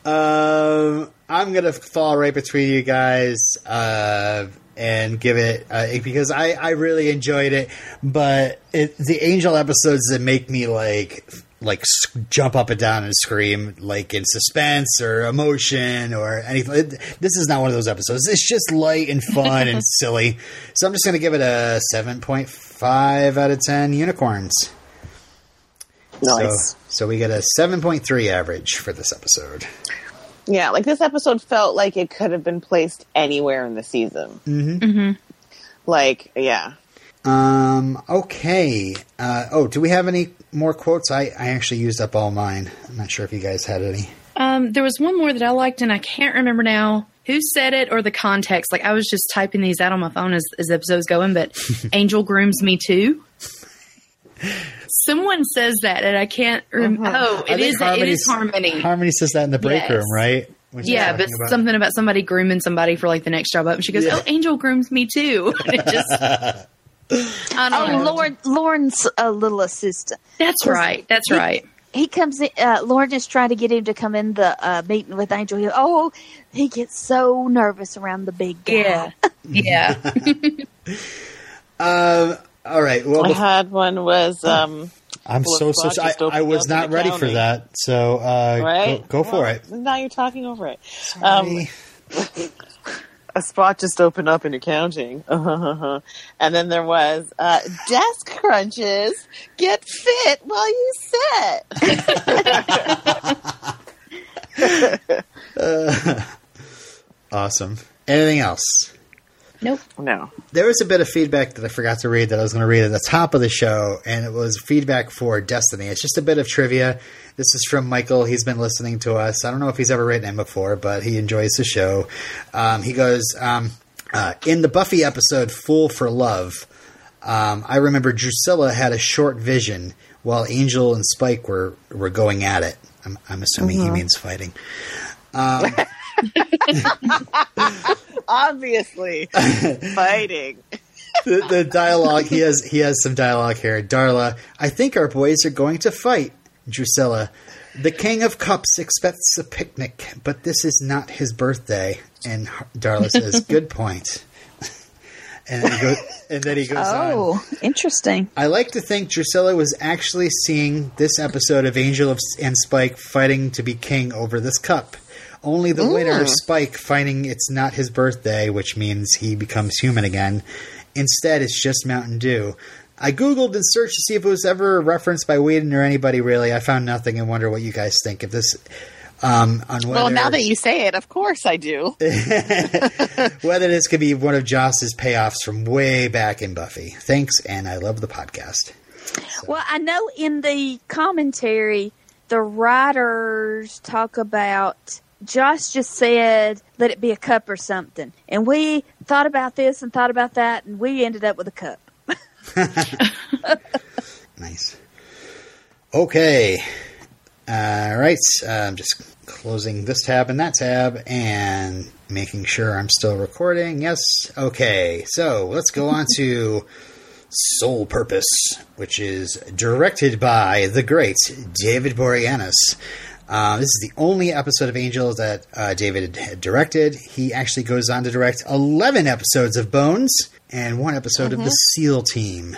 Um, I'm gonna fall right between you guys uh, and give it uh, because I, I really enjoyed it, but it, the Angel episodes that make me like like jump up and down and scream like in suspense or emotion or anything. It- this is not one of those episodes. It's just light and fun and [laughs] silly. So I'm just gonna give it a seven point five out of ten unicorns. Nice. So, so we get a 7.3 average for this episode. Yeah, like this episode felt like it could have been placed anywhere in the season. Mm-hmm. Like, yeah. Um, okay. Uh, oh, do we have any more quotes? I, I actually used up all mine. I'm not sure if you guys had any. Um, there was one more that I liked, and I can't remember now who said it or the context. Like I was just typing these out on my phone as, as the episode's going, but [laughs] Angel grooms me too. Someone says that, and I can't. Rem- Oh, I it think is. It harmony. Harmony says that in the break Yes. room, right? When yeah, but about- something about somebody grooming somebody for like the next job up, and she goes, Yeah. "Oh, Angel grooms me too." [laughs] And just, [laughs] I don't Oh, know. Lorne, Lorne's a little assistant. That's right. That's right. He comes in. Uh, Lorne is trying to get him to come in the uh, meeting with Angel. He, oh, he gets so nervous around the big guy. Yeah. [laughs] Yeah. Um, all right. Well, I bef- had one was um I'm so so. I, I was not and ready for that. So uh, right. go, go for it. Now you're talking over it. Um, [laughs] a spot just opened up in accounting. [laughs] and then there was uh, desk crunches. Get fit while you sit. [laughs] awesome. Anything else? Nope. No. There was a bit of feedback that I forgot to read that I was going to read at the top of the show, and it was feedback for Destiny. It's just a bit of trivia. This is from Michael. He's been listening to us. I don't know if he's ever written in before, but he enjoys the show. Um, he goes, um, uh, in the Buffy episode Fool for Love, um, I remember Drusilla had a short vision while Angel and Spike were, were going at it. I'm, I'm assuming he means fighting. [laughs] Obviously, fighting. the, the dialogue he has he has some dialogue here. Darla, I think our boys are going to fight. Drusilla, the King of Cups expects a picnic, but this is not his birthday. And Darla says, [laughs] "Good point." And then he goes, and then he goes on. Oh, interesting. I like to think Drusilla was actually seeing this episode of Angel of, and Spike fighting to be king over this cup. Only the winner, Spike, finding it's not his birthday, which means he becomes human again. Instead, it's just Mountain Dew. I googled and searched to see if it was ever referenced by Whedon or anybody really. I found nothing and wonder what you guys think. If this, um, on Well, now that you say it, of course I do. [laughs] [laughs] whether this could be one of Joss's payoffs from way back in Buffy. Thanks, and I love the podcast. Well, I know in the commentary, the writers talk about Joss just said, let it be a cup or something. And we thought about this and thought about that, and we ended up with a cup. [laughs] Nice. Okay. All right. Uh, I'm just closing this tab and that tab and making sure I'm still recording. Yes. Okay. So let's go on to Soul Purpose, which is directed by the great David Boreanaz. Uh, this is the only episode of Angels that uh, David had directed. He actually goes on to direct 11 episodes of Bones and one episode of The SEAL Team.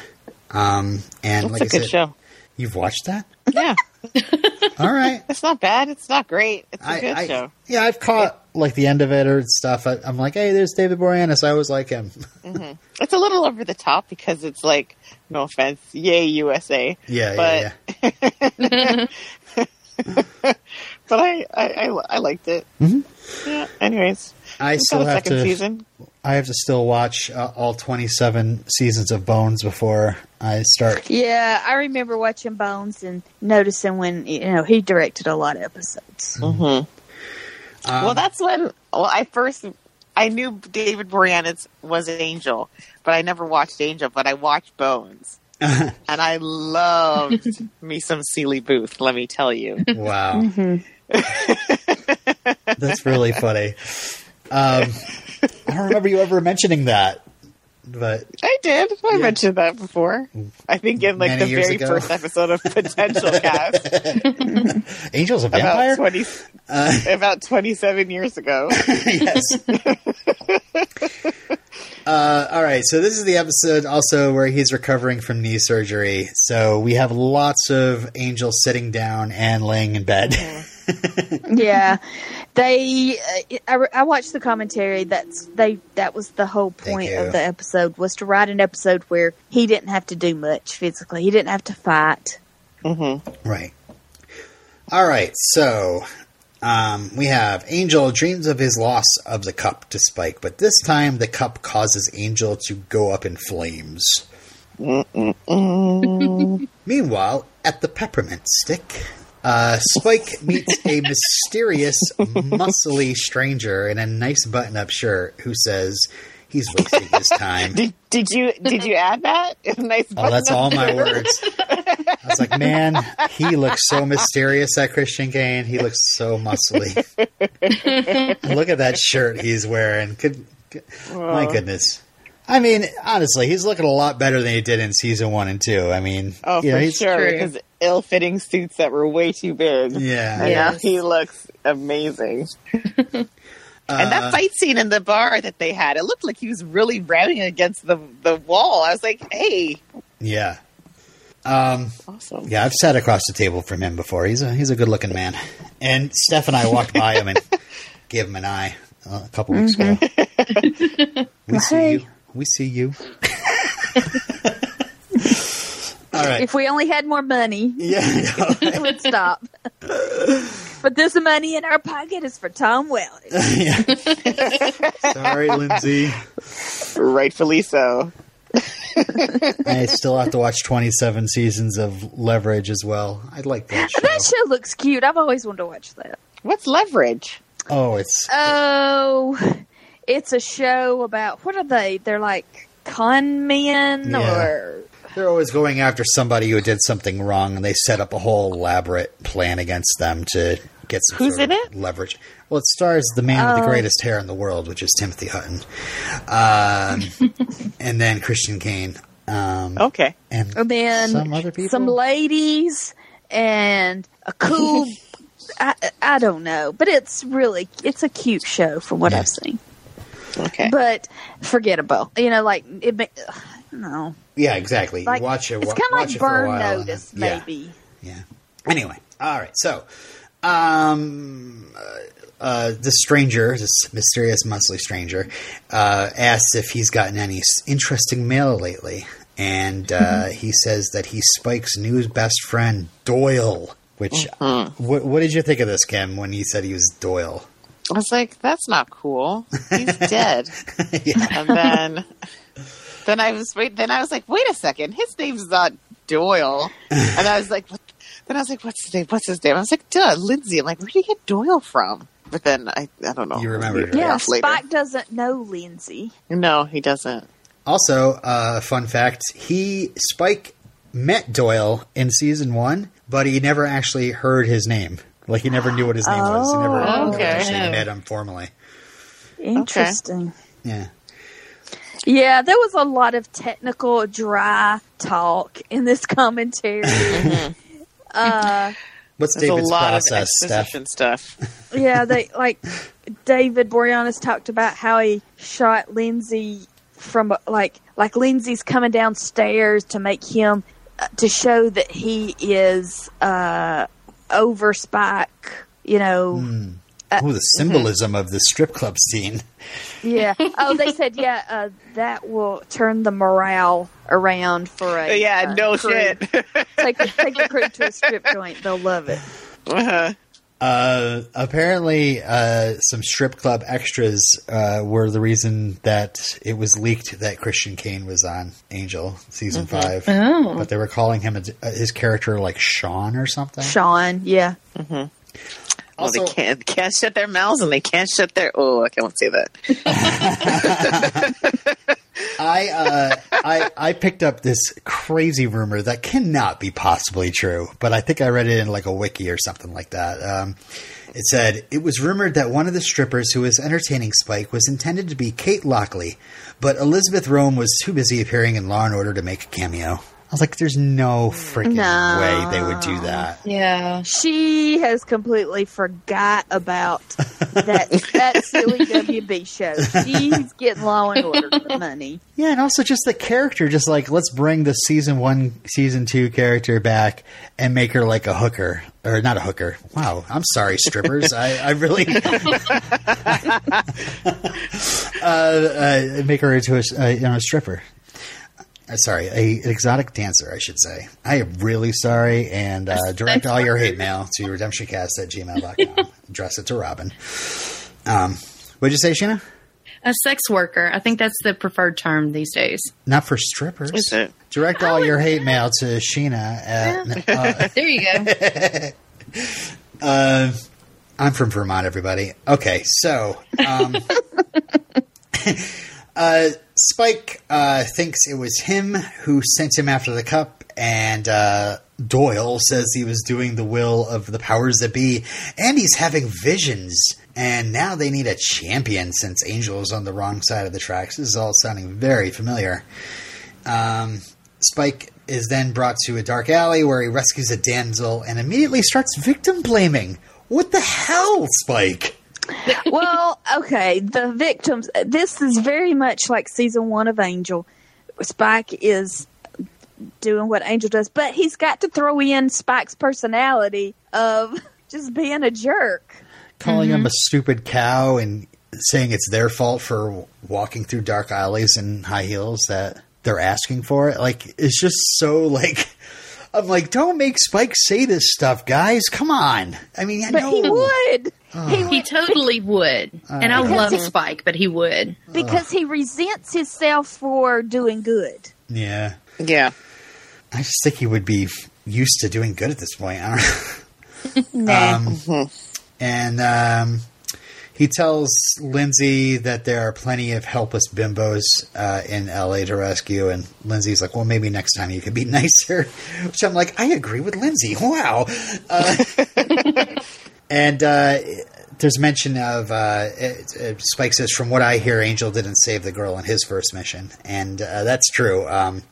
Um, and It's like a I good said, show. You've watched that? Yeah, [laughs] All right. it's not bad. It's not great. It's a I, good I- show. yeah, I've caught like the end of it or stuff. I, I'm like, hey, there's David Boreanaz. I always like him. [laughs] It's a little over the top because it's like, no offense, yay USA. yeah, But- yeah, yeah. [laughs] [laughs] But I, I, I, I liked it. Mm-hmm. Yeah. Anyways, I we've still got a have second to. season. I have to still watch uh, all 27 seasons of Bones before I start. Yeah, I remember watching Bones and noticing when, you know, he directed a lot of episodes. Mm-hmm. Um, well, that's when. Well, I first I knew David Boreanaz was an Angel, but I never watched Angel. But I watched Bones, [laughs] and I loved [laughs] me some Seeley Booth. Let me tell you. wow, [laughs] that's really funny. Um, I don't remember you ever mentioning that, but I did. I Yeah. mentioned that before. I think in like Many the very ago. first episode of Potential [laughs] Cast [laughs] Angel's a about vampire. twenty [laughs] about twenty seven years ago. yes. Uh, all right, so this is the episode also where he's recovering from knee surgery. So we have lots of Angel sitting down and laying in bed. yeah, they. Uh, I, I watched the commentary. That's they. That was the whole point of the episode was to write an episode where he didn't have to do much physically. He didn't have to fight. right. All right, so um, we have Angel dreams of his loss of the cup to Spike, but this time the cup causes Angel to go up in flames. Meanwhile, at the peppermint stick, uh, Spike meets a mysterious, muscly stranger in a nice button-up shirt who says he's wasting his time. Did, did you did you add that? [laughs] nice. Oh, that's all my words. I was like, man, he looks so mysterious, that Christian Kane. He looks so muscly. Look at that shirt he's wearing. Good, good- my goodness. I mean, honestly, he's looking a lot better than he did in season one and two. I mean, Oh, you know, for he's, sure. True. Because ill-fitting suits that were way too big. Yeah. Yeah, he looks amazing. [laughs] and that fight scene in the bar that they had, it looked like he was really ramming against the the wall. I was like, "Hey, Yeah. Um, awesome!" yeah, I've sat across the table from him before. He's a he's a good looking man. And Steph and I walked by him and [laughs] gave him an eye uh, a couple weeks ago. [laughs] we see Hey. you. We see you. All right. If we only had more money, Yeah. I know. [laughs] it would stop. but this money in our pocket is for Tom Welling. [laughs] Sorry, Lindsay. Rightfully so. [laughs] I still have to watch 27 seasons of Leverage as well. I like that show. That show looks cute. I've always wanted to watch that. What's leverage? Oh, it's Oh, it's a show about what are they? They're like con men Yeah. or they're always going after somebody who did something wrong, and they set up a whole elaborate plan against them to get some Who's sort in of it? leverage. Well, it stars the man with the Oh. greatest hair in the world, which is Timothy Hutton, um, [laughs] and then Christian Kane, um, Okay. and and then some other people. some ladies and a cool. [laughs] I, I don't know, but it's really it's a cute show from what Yeah. I've seen. Okay. But forgettable, you know, like it. No, yeah, exactly. like watch it. It's kind of watch like it for a Burn Notice, yeah. maybe. Yeah. Anyway, all right. So, um, uh, uh, this stranger, this mysterious muscly stranger, uh, asks if he's gotten any interesting mail lately, and uh, he says that he's Spike's new best friend, Doyle. Which, what, what did you think of this, Kim, when he said he was Doyle? I was like, "That's not cool. He's dead." [laughs] yeah. and then, then I was wait. Then I was like, "Wait a second. His name's not Doyle." And I was like, what? "Then I was like, what's his name? What's his name?" I was like, "Duh, Lindsay." I'm like, "Where do you get Doyle from?" But then I, I don't know. You remember? it, Yeah, Off later. Spike doesn't know Lindsay. No, he doesn't. Also, uh, fun fact: he Spike met Doyle in season one, but he never actually heard his name. Like he never knew what his name was. He never Oh, okay. actually met him formally. Interesting. Yeah, Yeah, there was a lot of technical, dry talk in this [laughs] commentary. uh, what's There's David's a lot process, of Steph? exposition stuff. yeah, they like David Boreanaz talked about how he shot Lindsay from like like Lindsay's coming downstairs to make him uh, to show that he is uh over Spike. You know, Hmm. Oh, the symbolism of the strip club scene. yeah. [laughs] Oh, they said yeah, uh, that will turn the morale around for a yeah, uh, no crew. shit. [laughs] take take the crew to a strip [laughs] joint. They'll love it. Uh-huh. Uh, apparently, uh, some strip club extras uh, were the reason that it was leaked that Christian Kane was on Angel season five. Oh. But they were calling him a, his character like Sean or something. Sean, yeah. Well, Also- they can't can't shut their mouths and they can't shut their. Oh, I can't say that. [laughs] I uh, I I picked up this crazy rumor that cannot be possibly true, but I think I read it in like a wiki or something like that. Um, it said it was rumored that one of the strippers who was entertaining Spike was intended to be Kate Lockley, but Elisabeth Röhm was too busy appearing in Law and Order to make a cameo. I was like, "There's no freaking No. way they would do that." Yeah. She has completely forgot about that [laughs] that silly WB show. She's getting Law and Order for money. Yeah, and also just the character, just like let's bring the season one, season two character back and make her like a hooker, or not a hooker. Wow, I'm sorry, strippers. I, I really [laughs] [laughs] uh, uh, make her into a, a you know a stripper. Uh, sorry, a, an exotic dancer, I should say. I am really sorry, and uh, [laughs] direct all your hate mail to redemptioncast at gmail.com. Address it to Robin. Um, what'd you say, Sheena? A sex worker. I think that's the preferred term these days. Not for strippers. Is it? Direct all your hate mail to Sheena at. [laughs] Uh, There you go. uh, [laughs] I'm from Vermont, everybody. Okay, so. Um, uh, Spike uh, thinks it was him who sent him after the cup, and uh, Doyle says he was doing the will of the powers that be, and he's having visions. And now they need a champion since Angel is on the wrong side of the tracks. This is all sounding very familiar. Um, Spike is then brought to a dark alley where he rescues a damsel and immediately starts victim blaming. What the hell, Spike? [laughs] well, okay, the victims. This is very much like season one of Angel. Spike is doing what Angel does, but he's got to throw in Spike's personality of [laughs] just being a jerk. Calling him mm-hmm. a stupid cow and saying it's their fault for walking through dark alleys in high heels that they're asking for it. Like, it's just so [laughs] like. I'm like, don't make Spike say this stuff, guys. Come on. I mean, I But know. he would. He He would totally would. And I love he- Spike, but he would. because he resents himself for doing good. Yeah. Yeah. I just think he would be used to doing good at this point. I don't know. [laughs] Nah. Um, and um, he tells Lindsay that there are plenty of helpless bimbos uh, in LA to rescue. And Lindsay's like, well, maybe next time you could be [laughs] nicer. Which I'm like, I agree with Lindsay. [laughs] Wow. Uh, [laughs] and uh, there's mention of uh, it, it- Spike says, from what I hear, Angel didn't save the girl in his first mission. And uh, that's true. Um,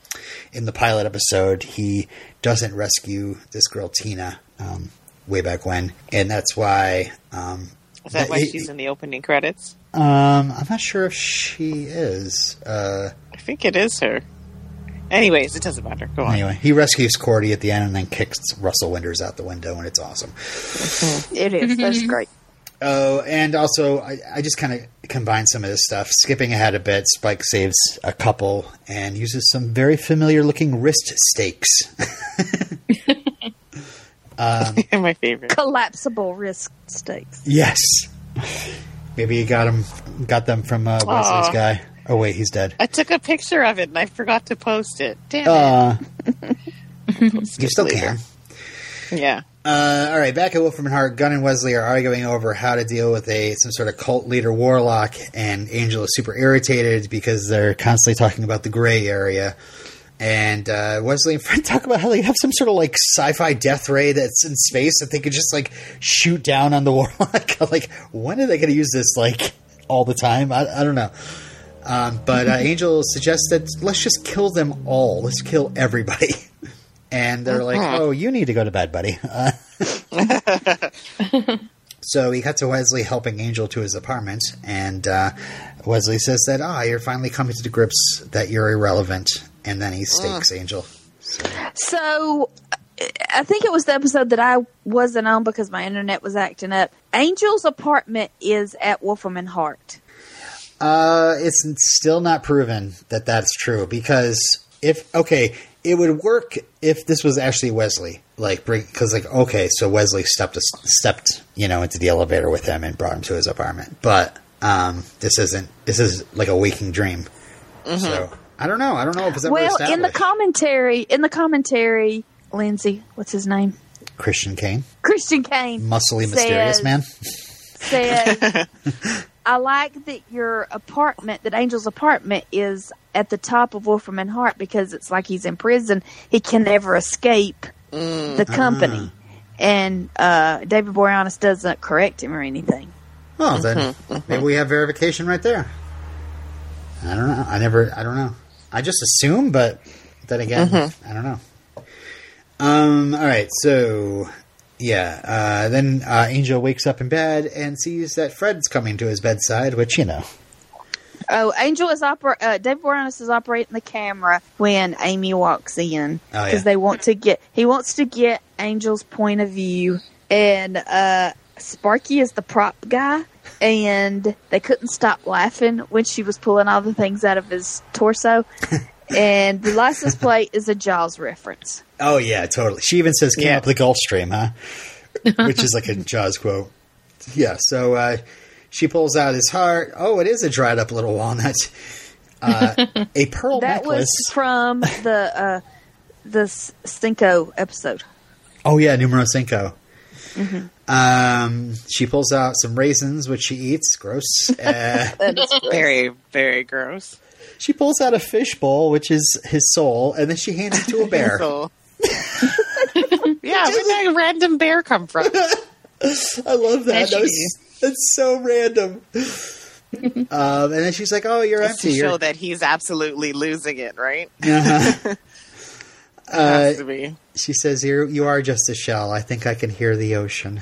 in the pilot episode, he doesn't rescue this girl, Tina. Um, way back when, and that's why um, Is that why it- she's in the opening credits? um, I'm not sure if she is. Uh, I think it is her. Anyways, it doesn't matter. Go on. anyway, he rescues Cordy at the end and then kicks Russell Winters out the window, and it's awesome. It is. That's [laughs] great. Oh, and also, I, I just kind of combine some of this stuff. Skipping ahead a bit, Spike saves a couple and uses some very familiar looking wrist stakes. [laughs] [laughs] [laughs] My favorite. Collapsible risk stakes. yes. Maybe you got him, got them from uh, Wesley's Aw. guy. Oh wait, he's dead. I took a picture of it and I forgot to post it. Damn Uh, it. [laughs] you still later. can. Yeah. Uh, all right, back at Wolfram and Hart, Gunn and Wesley are arguing over how to deal with a some sort of cult leader warlock, and Angel is super irritated because they're constantly talking about the gray area. And uh, Wesley and Fred [laughs] talk about how they have some sort of like sci-fi death ray that's in space that they could just like shoot down on the [laughs] warlock. like, when are they going to use this? Like all the time? I, I don't know. Um, but uh, Angel suggests that let's just kill them all. Let's kill everybody. [laughs] And they're like, "Oh, you need to go to bed, buddy." Uh, so we cut to Wesley helping Angel to his apartment, and uh, Wesley says that, "Ah, you're finally coming to the grips that you're irrelevant." And then he stakes Angel. So I think it was the episode that I wasn't on because my internet was acting up. Angel's apartment is at Wolfram and Hart. Uh, it's still not proven that that's true because if okay, it would work if this was actually Wesley, like bring because like okay, so Wesley stepped stepped you know into the elevator with him and brought him to his apartment, but um, this isn't. This is like a waking dream. So I don't know. I don't know if it's ever well, in the commentary, in the commentary, Lindsay, what's his name? Christian Kane, Christian Kane muscly, mysterious says- man. said, [laughs] "I like that your apartment, that Angel's apartment, is at the top of Wolfram and Hart because it's like he's in prison. He can never escape mm. the company." Ah. And uh, David Boreanaz doesn't correct him or anything. Oh, then mm-hmm. Mm-hmm. maybe we have verification right there. I don't know. I never. I don't know. I just assume, but then again, I don't know. Um. All right. So, yeah. Uh, then uh, Angel wakes up in bed and sees that Fred's coming to his bedside, which you know. Oh, Angel is oper- uh, David Boreanaz is operating the camera when Amy walks in Oh, because yeah. they want to get he wants to get Angel's point of view, and uh, Sparky is the prop guy, and they couldn't stop laughing when she was pulling all the things out of his torso, [laughs] and the license plate is a Jaws reference. Oh yeah, totally. She even says came Yeah. up the Gulf Stream, huh? [laughs] Which is like a Jaws quote. Yeah, so uh, she pulls out his heart. Oh, it is a dried up little walnut. Uh, [laughs] a pearl That necklace. was from the uh, the S- Cinco episode. Oh yeah, numero cinco. Mm-hmm. Um, she pulls out some raisins, which she eats. Gross. [laughs] Uh, That is. Very, very gross. she pulls out a fish bowl, which is his soul, and then she hands it to a [laughs] bear. So, [laughs] yeah, where did that random bear come from? I love that. That was, that's so random. um, and then she's like, "Oh, you're Just to show You're, that he's absolutely losing it, right? uh-huh. Has uh, to be. She says, "You you are just a shell. I think I can hear the ocean."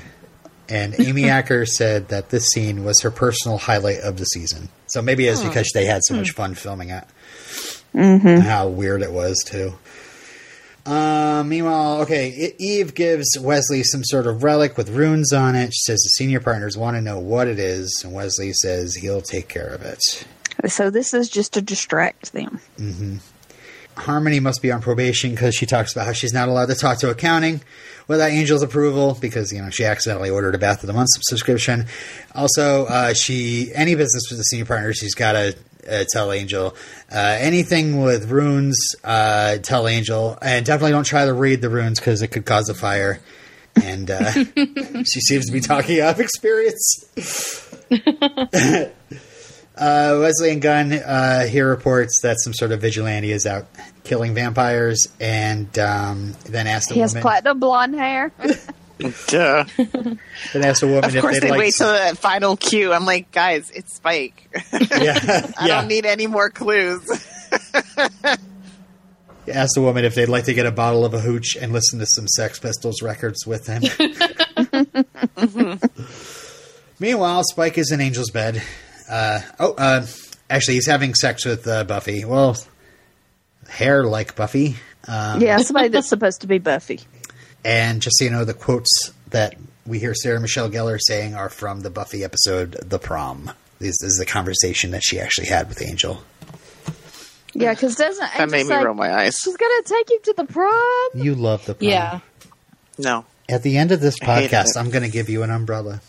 And Amy [laughs] Acker said that this scene was her personal highlight of the season. So maybe it's because they had so much hmm. fun filming it. Mm-hmm. And how weird it was, too. Uh, meanwhile, okay, Eve gives Wesley some sort of relic with runes on it. She says the senior partners want to know what it is, and Wesley says he'll take care of it. So this is just to distract them. Mm-hmm. Harmony must be on probation because she talks about how she's not allowed to talk to accounting without Angel's approval because you know she accidentally ordered a Bath of the Month subscription. Also, uh, she any business with the senior partner, she's got to uh, tell Angel uh, anything with runes. Uh, tell Angel, and definitely don't try to read the runes because it could cause a fire. And uh, [laughs] she seems to be talking out of experience. [laughs] Uh, Wesley and Gunn uh, here reports that some sort of vigilante is out killing vampires, and um, then asked a He has platinum blonde hair. [laughs] Duh. [laughs] then asked a woman Of if course, they'd they like. wait till the final cue. I'm like, guys, it's Spike. [laughs] yeah, I yeah. don't need any more clues. asked the woman if they'd like to get a bottle of a hooch and listen to some Sex Pistols records with him. Meanwhile, Spike is in Angel's bed. Uh, oh, uh, actually, he's having sex with uh, Buffy. Well, hair like Buffy. Um, yeah, somebody that's supposed to be Buffy. And just so you know, the quotes that we hear Sarah Michelle Gellar saying are from the Buffy episode "The Prom." This is the conversation that she actually had with Angel. Yeah, because doesn't That Angel made me say, roll my eyes. She's gonna take you to the prom. You love the prom. Yeah. No. At the end of this podcast. I'm going to give you an umbrella.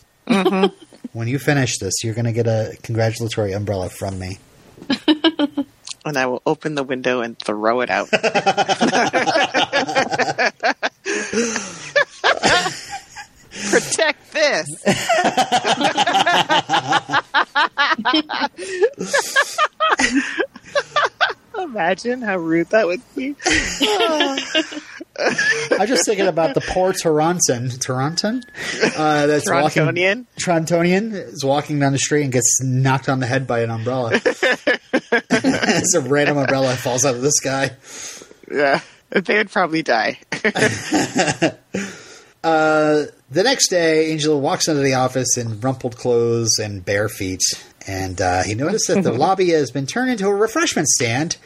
When you finish this, you're going to get a congratulatory umbrella from me. [laughs] And I will open the window and throw it out. [laughs] Protect this. [laughs] Imagine how rude that would be. [laughs] I'm just thinking about the poor Toronton, Toronton, uh, that's walking. Torontonian. Torontonian is walking down the street and gets knocked on the head by an umbrella. [laughs] it's a random umbrella falls out of the sky. Yeah. They would probably die. [laughs] Uh, the next day, Angel walks into the office in rumpled clothes and bare feet, and uh, he noticed that the [laughs] lobby has been turned into a refreshment stand,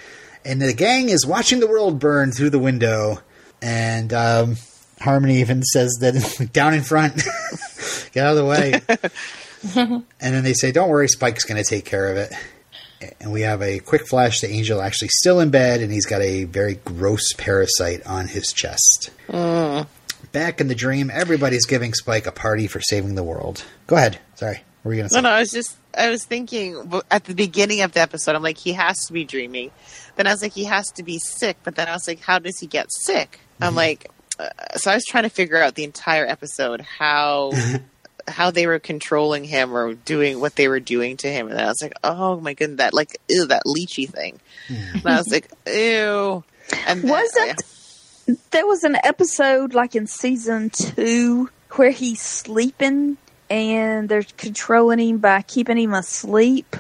and the gang is watching the world burn through the window. And um, Harmony even says that [laughs] down in front, [laughs] get out of the way. and then they say, "Don't worry, Spike's going to take care of it." And we have a quick flash to Angel actually still in bed, and he's got a very gross parasite on his chest. Back in the dream, everybody's giving Spike a party for saving the world. Go ahead. Sorry. What were you going to say? No, no, I was just, I was thinking at the beginning of the episode, I'm like, he has to be dreaming. Then I was like, he has to be sick. But then I was like, how does he get sick? I'm mm-hmm. like, uh, so I was trying to figure out the entire episode how mm-hmm. how they were controlling him or doing what they were doing to him, and then I was like, oh my goodness, that like ew, that leechy thing. Mm-hmm. And I was like, ew. And then- Was oh, it? There was an episode like in season two where he's sleeping and they're controlling him by keeping him asleep.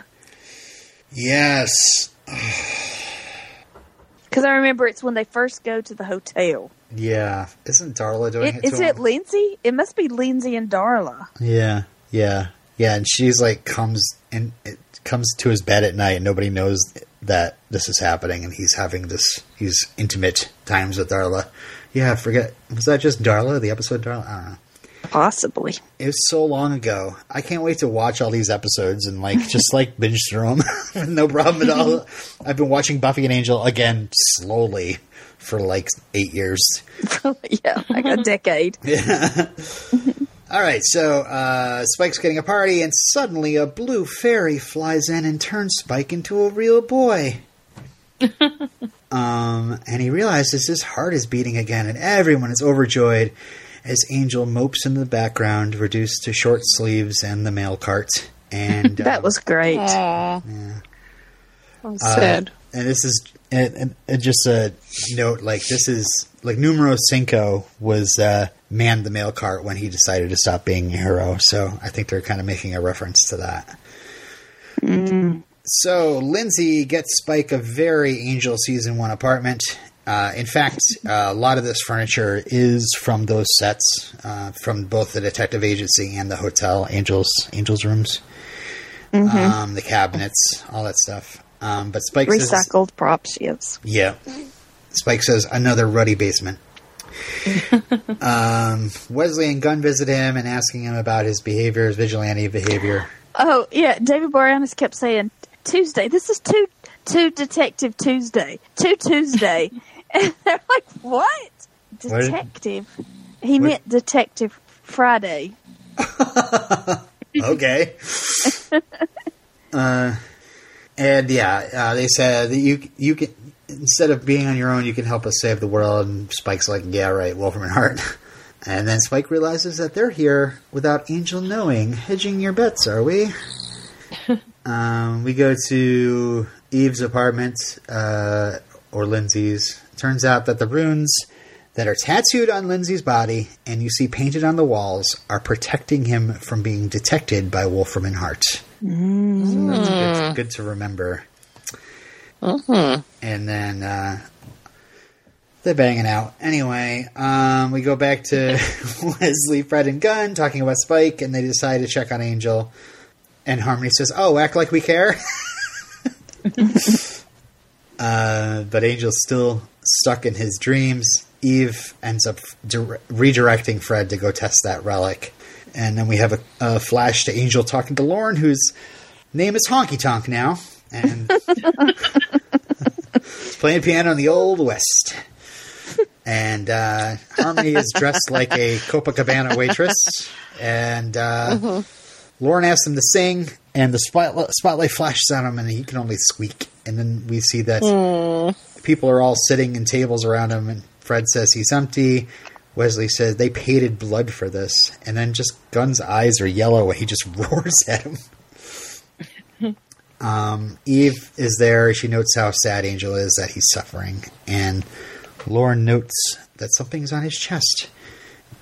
Yes. [sighs] Because I remember it's when they first go to the hotel. Yeah. Isn't Darla doing It, it? is it? Lindsay? It must be Lindsay and Darla. Yeah. Yeah. Yeah. And she's like, comes and it comes to his bed at night, and nobody knows that this is happening, and he's having this, these intimate times with Darla. Yeah. Forget. Was that just Darla? The episode Darla? I don't know. Possibly. It was so long ago. I can't wait to watch all these episodes and like [laughs] just like binge through them. [laughs] no problem at all. [laughs] I've been watching Buffy and Angel again slowly for like eight years. yeah, like a decade. yeah. All right, so uh, Spike's getting a party, and suddenly a blue fairy flies in and turns Spike into a real boy. um, and he realizes his heart is beating again, and everyone is overjoyed as Angel mopes in the background, reduced to short sleeves and the mail cart. And [laughs] That um, was great. Aw. Yeah. I'm Uh, sad. and this is and, and, and just a note like this is like numero cinco was uh, manned the mail cart when he decided to stop being a hero so i think they're kind of making a reference to that so lindsay gets spike a very angel season one apartment Uh, in fact, uh, a lot of this furniture is from those sets, uh, from both the detective agency and the hotel, Angels, Angels rooms, um, the cabinets, all that stuff. Um, but Spike says, Recycled props, yes. yeah. Spike says another ruddy basement. [laughs] um, Wesley and Gunn visit him and asking him about his behavior, his vigilante behavior. Oh yeah, David Boreanaz kept saying Tuesday. This is two two Detective Tuesday, two Tuesday, [laughs] [laughs] and they're like, "What? What Detective?" He What- meant Detective Friday. [laughs] okay. uh, and yeah, uh, they said that you you can instead of being on your own, you can help us save the world. And Spike's like, yeah, right, Wolfram and Hart. [laughs] And then Spike realizes that they're here without Angel knowing, hedging your bets, are we? um, we go to Eve's apartment, uh, or Lindsay's. Turns out that the runes that are tattooed on Lindsay's body and you see painted on the walls are protecting him from being detected by Wolfram and Hart. So that's good, good to remember. And then uh, they're banging out. Anyway, um, we go back to [laughs] Wesley, Fred, and Gunn talking about Spike, and they decide to check on Angel. And Harmony says, "Oh, act like we care." [laughs] uh, but Angel's still stuck in his dreams. Eve ends up dire- redirecting Fred to go test that relic, and then we have a, a flash to Angel talking to Lorne, whose name is Honky Tonk now, and [laughs] playing piano in the Old West. And uh, Harmony is dressed like a Copacabana waitress, and uh, Lorne asks him to sing, and the spotlight, spotlight flashes on him, and he can only squeak. And then we see that people are all sitting in tables around him, and Fred says he's empty. Wesley says they painted blood for this, and then just Gunn's eyes are yellow, and he just [laughs] roars at him. [laughs] um, Eve is there. She notes how sad Angel is that he's suffering, and Lorne notes that something's on his chest.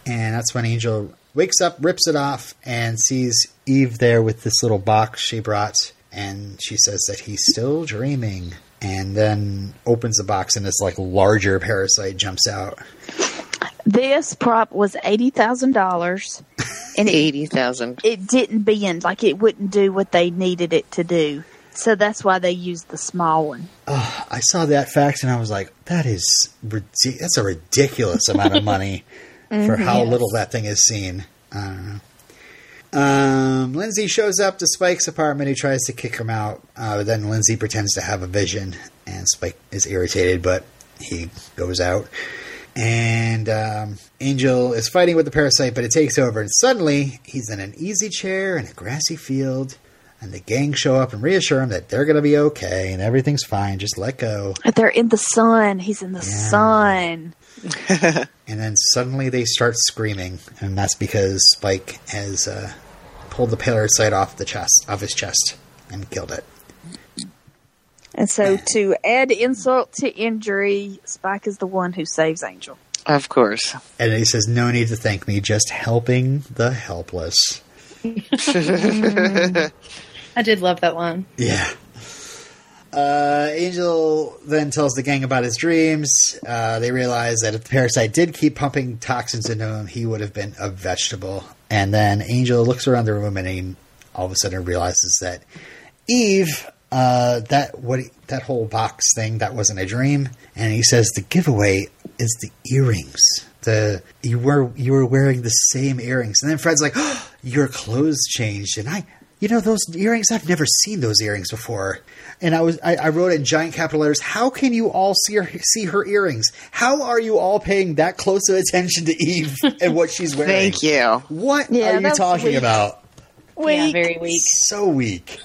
And that's when Angel wakes up, rips it off, and sees Eve there with this little box she brought. And she says that he's still dreaming. And then opens the box, and this like larger parasite jumps out. This prop was eighty thousand dollars, [laughs] and it, Eighty thousand. it didn't bend. Like it wouldn't do what they needed it to do. So that's why they used the small one. Oh, I saw that fact, and I was like, "That is ridic- that's a ridiculous amount of money [laughs] for how little that thing is seen." I don't know. Um, Lindsay shows up to Spike's apartment. He tries to kick him out. Uh, but then Lindsay pretends to have a vision, and Spike is irritated, but he goes out. And um, Angel is fighting with the parasite, but it takes over. And suddenly, he's in an easy chair in a grassy field. And the gang show up and reassure him that they're going to be okay and everything's fine. Just let go. They're in the sun. He's in the Yeah. sun. [laughs] And then suddenly they start screaming, and that's because Spike has uh, pulled the parasite off the chest, off his chest, and killed it. And so to add insult to injury, Spike is the one who saves Angel. Of course. And he says, "No need to thank me, just helping the helpless." [laughs] [laughs] I did love that line. Yeah. Uh, Angel then tells the gang about his dreams. Uh, they realize that if the parasite did keep pumping toxins into him, he would have been a vegetable. And then Angel looks around the room and he all of a sudden realizes that Eve, uh, that what that whole box thing, that wasn't a dream. And he says the giveaway is the earrings. The you were you were wearing the same earrings. And then Fred's like, oh, [gasps] your clothes changed, and I you know those earrings i've never seen those earrings before. And i was i, I wrote in giant capital letters how can you all see her see her earrings? How are you all paying that close of attention to eve and what she's [laughs] wearing? Thank you. what Yeah, are you talking weak. about? Yeah, very weak. so weak.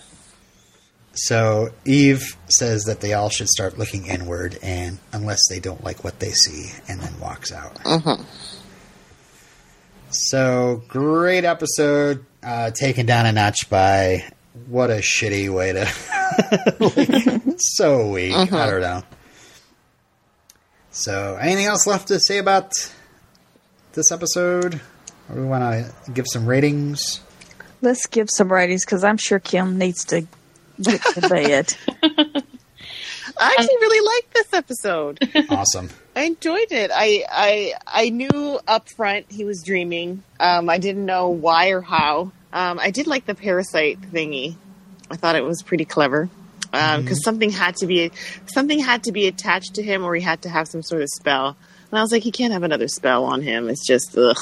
So eve says that they all should start looking inward and unless they don't like what they see and then walks out mm-hmm. So great episode uh, taken down a notch by what a shitty way to like, [laughs] so weak i don't know. So anything else left to say about this episode? Or we want to give some ratings? Let's give some ratings because I'm sure Kim needs to get to bed. [laughs] I actually really liked this episode. [laughs] awesome. I enjoyed it. I I I knew up front he was dreaming. Um, I didn't know why or how. Um, I did like the parasite thingy. I thought it was pretty clever because um, something had to be something had to be attached to him, or he had to have some sort of spell. And I was like, he can't have another spell on him. It's just ugh.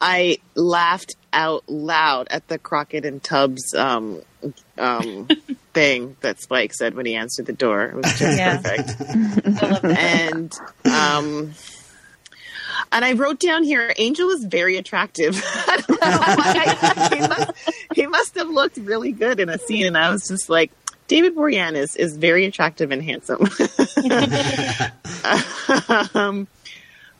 I laughed out loud at the Crockett and Tubbs um, um, [laughs] thing that Spike said when he answered the door. It was just Yeah. perfect. [laughs] and um, and I wrote down here, Angel is very attractive. [laughs] I don't know why. he, must, he must have looked really good in a scene, and I was just like. David Boreanaz is very attractive and handsome. [laughs] um,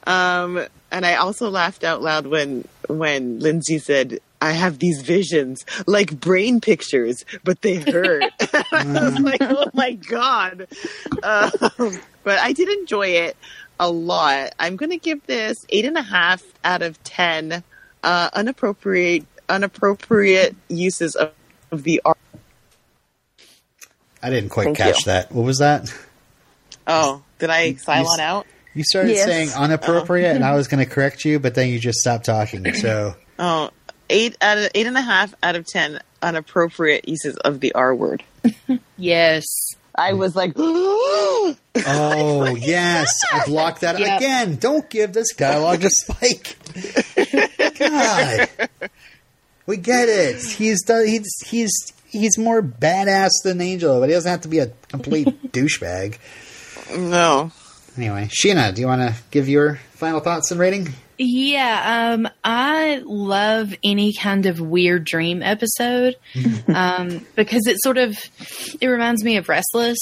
um, and I also laughed out loud when when Lindsay said, "I have these visions like brain pictures, but they hurt." [laughs] I was like, "Oh my god!" Um, but I did enjoy it a lot. I'm going to give this eight and a half out of ten. Uh, unappropriate unappropriate uses of, of the art. I didn't quite Thank catch you. that. What was that? Oh, did I silent out? You started Yes. saying unappropriate, and I was going to correct you, but then you just stopped talking. So [laughs] Oh, eight out of eight and a half out of ten unappropriate uses of the R word. [laughs] Yes. I was like, [gasps] Oh yes, [laughs] I blocked that Yep. again. Don't give this dialogue to Spike. [laughs] God, we get it. He's done, he's he's he's more badass than Angel, but he doesn't have to be a complete douchebag. no. Anyway, Sheena, do you want to give your final thoughts and rating? Yeah, um, I love any kind of weird dream episode [laughs] um, because it sort of it reminds me of Restless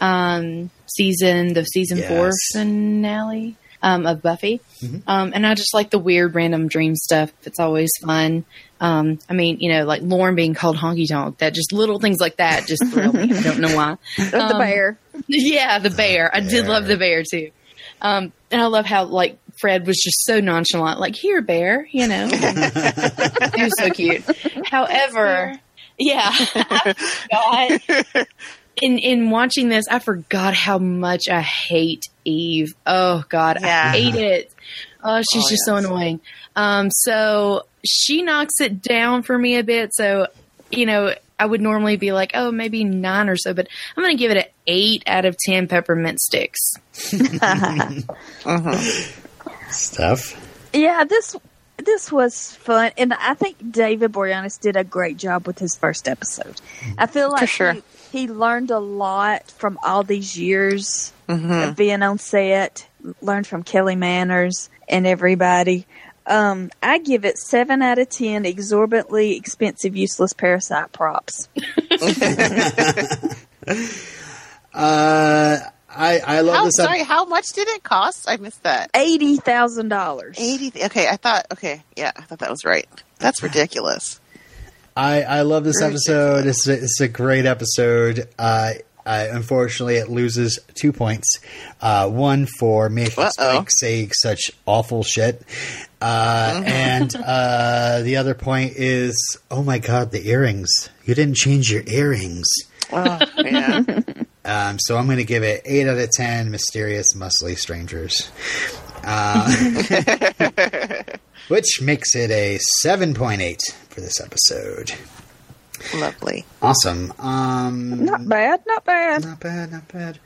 um, season, the season four finale um, of Buffy, um, and I just like the weird random dream stuff. It's always fun. Um, I mean, you know, like Lorne being called honky tonk, that just little things like that just thrill me. I don't know why. [laughs] the bear. [laughs] Yeah, the bear. I did love the bear too. Um, and I love how like Fred was just so nonchalant, like here, bear, you know. [laughs] he was so cute. However, yeah, [laughs] I forgot. In in watching this, I forgot how much I hate Eve. Oh God, Yeah. I hate it. Oh, she's Oh, just so annoying. Um, so she knocks it down for me a bit. So you know, I would normally be like, oh, maybe nine or so, but I'm going to give it an eight out of ten peppermint sticks. [laughs] Stuff. Yeah, this this was fun, and I think David Boreanaz did a great job with his first episode. I feel like sure. he, he learned a lot from all these years Mm-hmm. of being on set. Learned from Kelly Manners and everybody. Um, I give it seven out of ten. Exorbitantly expensive, useless parasite props. [laughs] Uh, I I love How, this. sorry, how much did it cost? I missed that. Eighty thousand dollars. Eighty. Okay, I thought. Okay, yeah, I thought that was right. That's ridiculous. I, I love this Very episode. It's a, it's a great episode. Uh, uh, unfortunately, it loses two points. Uh, one for making Uh-oh. Spike say such awful shit, uh, and uh, the other point is, oh my god, the earrings! You didn't change your earrings. Oh, yeah. [laughs] Um, so I'm going to give it eight out of ten. Mysterious, muscly strangers, uh, [laughs] which makes it a seven point eight for this episode. Lovely. Awesome. Um, Not bad, not bad. not bad, not bad.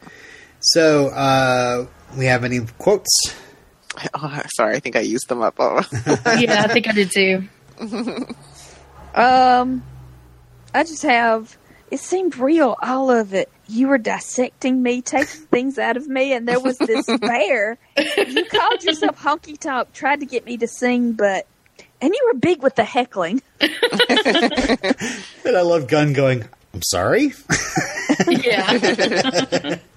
So, uh, we have any quotes? [laughs] Oh, sorry, I think I used them up. Oh. [laughs] yeah, I think I did too. Um, I just have. It seemed real, all of it. You were dissecting me, taking things out of me, and there was this bear. You called yourself honky tonk, tried to get me to sing, but and you were big with the heckling. [laughs] And I love Gunn going, I'm sorry? [laughs] Yeah. [laughs]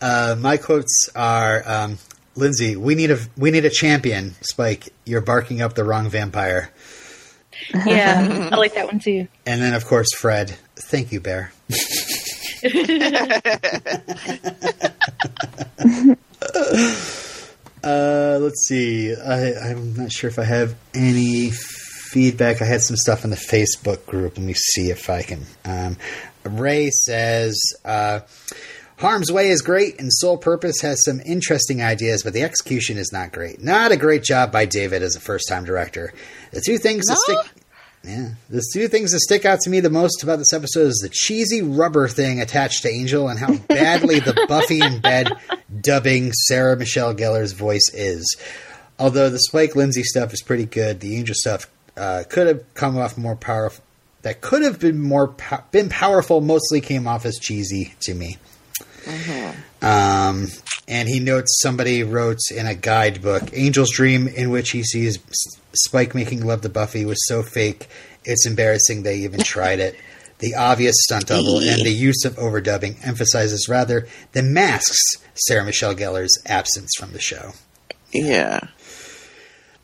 Uh, my quotes are, um, Lindsey, we need a we need a champion. Spike, you're barking up the wrong vampire. yeah. I like that one too. And then, of course, Fred, thank you, Bear. [laughs] uh, let's see. I, I'm not sure if I have any feedback. I had some stuff in the Facebook group. Let me see if I can. Um, Ray says, uh, Harm's Way is great, and Soul Purpose has some interesting ideas, but the execution is not great. Not a great job by David as a first time director. The two things that stick. Yeah. The two things that stick out to me the most about this episode is the cheesy rubber thing attached to Angel and how [laughs] badly the Buffy in bed dubbing Sarah Michelle Gellar's voice is. Although the Spike Lindsey stuff is pretty good, the Angel stuff uh, could have come off more powerful. That could have been more po- been powerful. Mostly came off as cheesy to me. Um, and he notes somebody wrote in a guidebook, Angel's Dream, in which he sees Spike making love to Buffy, was so fake, it's embarrassing they even [laughs] tried it. The obvious stunt double and the use of overdubbing emphasizes rather than masks Sarah Michelle Gellar's absence from the show. Yeah.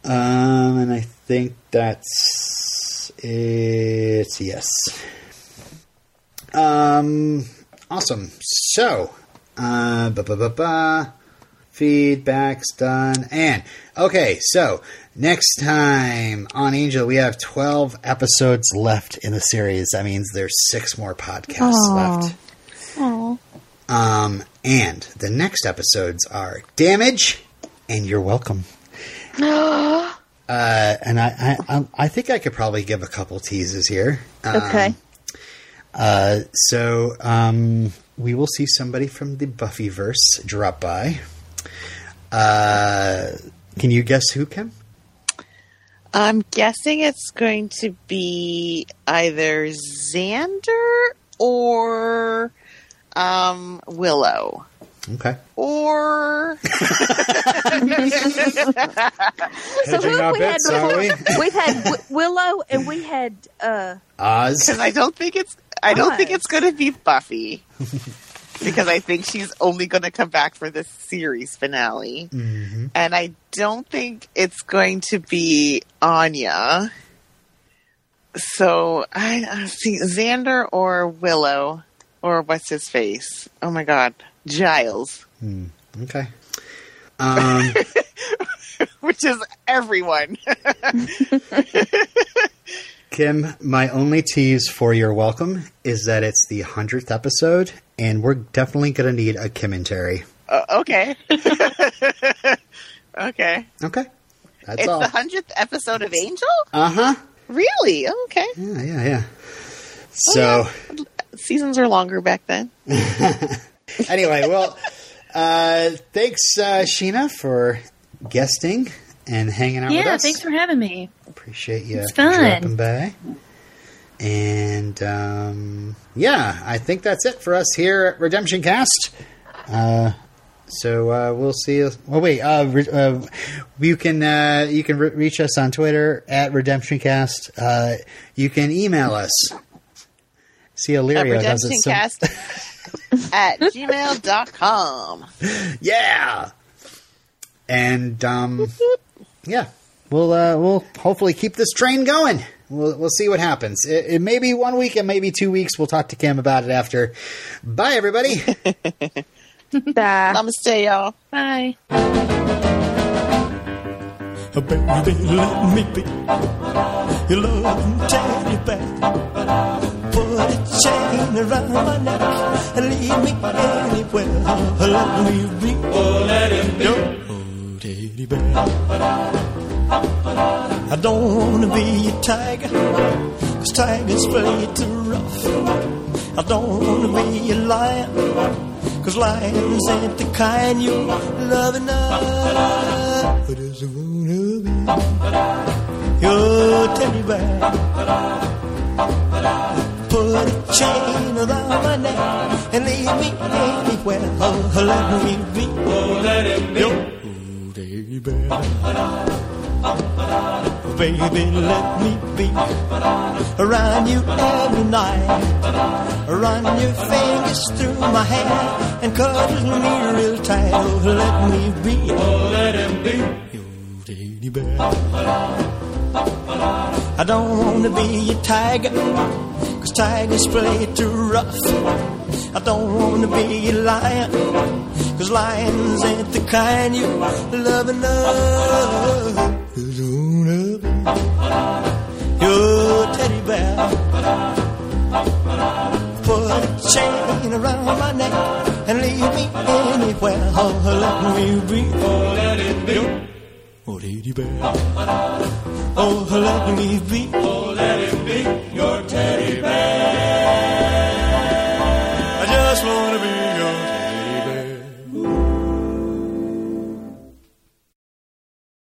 Um, and I think that's it. Yes. Um, awesome. So, uh, ba ba ba ba. Feedback's done. And, okay, so next time on Angel, we have 12 episodes left in the series. That means there's six more podcasts Aw. left. Oh, Um, and the next episodes are Damage and You're Welcome. [gasps] Uh, and I, I, I- I think I could probably give a couple teases here. Um, okay. Uh, so um, we will see somebody from the Buffyverse drop by. Uh, can you guess who, Kim? I'm guessing it's going to be either Xander or um, Willow. Okay. Or [laughs] So who have we had bets, we? before? We've had w- Willow and we had uh Oz. [laughs] because I don't think it's I don't think it's going to be Buffy [laughs] because I think she's only going to come back for this series finale, Mhm. and I don't think it's going to be Anya. So I, I see Xander or Willow or what's his face? Oh my God, Giles, Hmm. Okay. [laughs] Um, which is everyone. Kim, my only tease for You're Welcome is that it's the 100th episode, and we're definitely going to need a commentary. Uh, okay, [laughs] okay. Okay. That's It's all. the hundredth episode of Angel. Uh huh. Really? Okay. Yeah, yeah, yeah. So, Seasons are longer back then. [laughs] anyway, well, uh, thanks, uh, Sheena, for guesting and hanging out with Yeah, us. thanks for having me. Appreciate you It's fun. dropping by. And um, yeah, I think that's it for us here at Redemption Cast. Uh, so uh, we'll see. You. Well, wait. Uh, uh, you can uh, you can re- reach us on Twitter at Redemption Cast. Uh, you can email us. See, Illyria does it. So- redemptioncast [laughs] at gmail.com. Yeah. And um, yeah, we'll uh, we'll hopefully keep this train going. We'll we'll see what happens. It, it may be one week, it may be two weeks. We'll talk to Kim about it after. Bye, everybody. [laughs] Bye. Namaste, y'all. Bye. Oh, baby, let me be your loving teddy bear. Put a chain around my neck and leave me anywhere. Oh, let me be. Oh, let him be. Your teddy bear. I don't wanna be a tiger, cause tigers play too rough. I don't wanna be a lion, cause lions ain't the kind you love enough. I just wanna be your teddy bear. Put a chain around my neck and leave me anywhere. Oh, let me be. Oh, let him be. Your teddy bear. Baby, let me be around you every night. Run your fingers through my hair and cuddle me real tight. Oh, let me be. Oh, let him be. Your teddy bear. I don't wanna be a tiger, cause tigers play too rough. I don't wanna be a lion, cause lions ain't the kind you love enough. Your teddy bear. Put a chain around my neck and leave me anywhere. Oh, let me be. Oh, let it be. Oh, teddy bear. Oh, let me be. Oh, let it be your teddy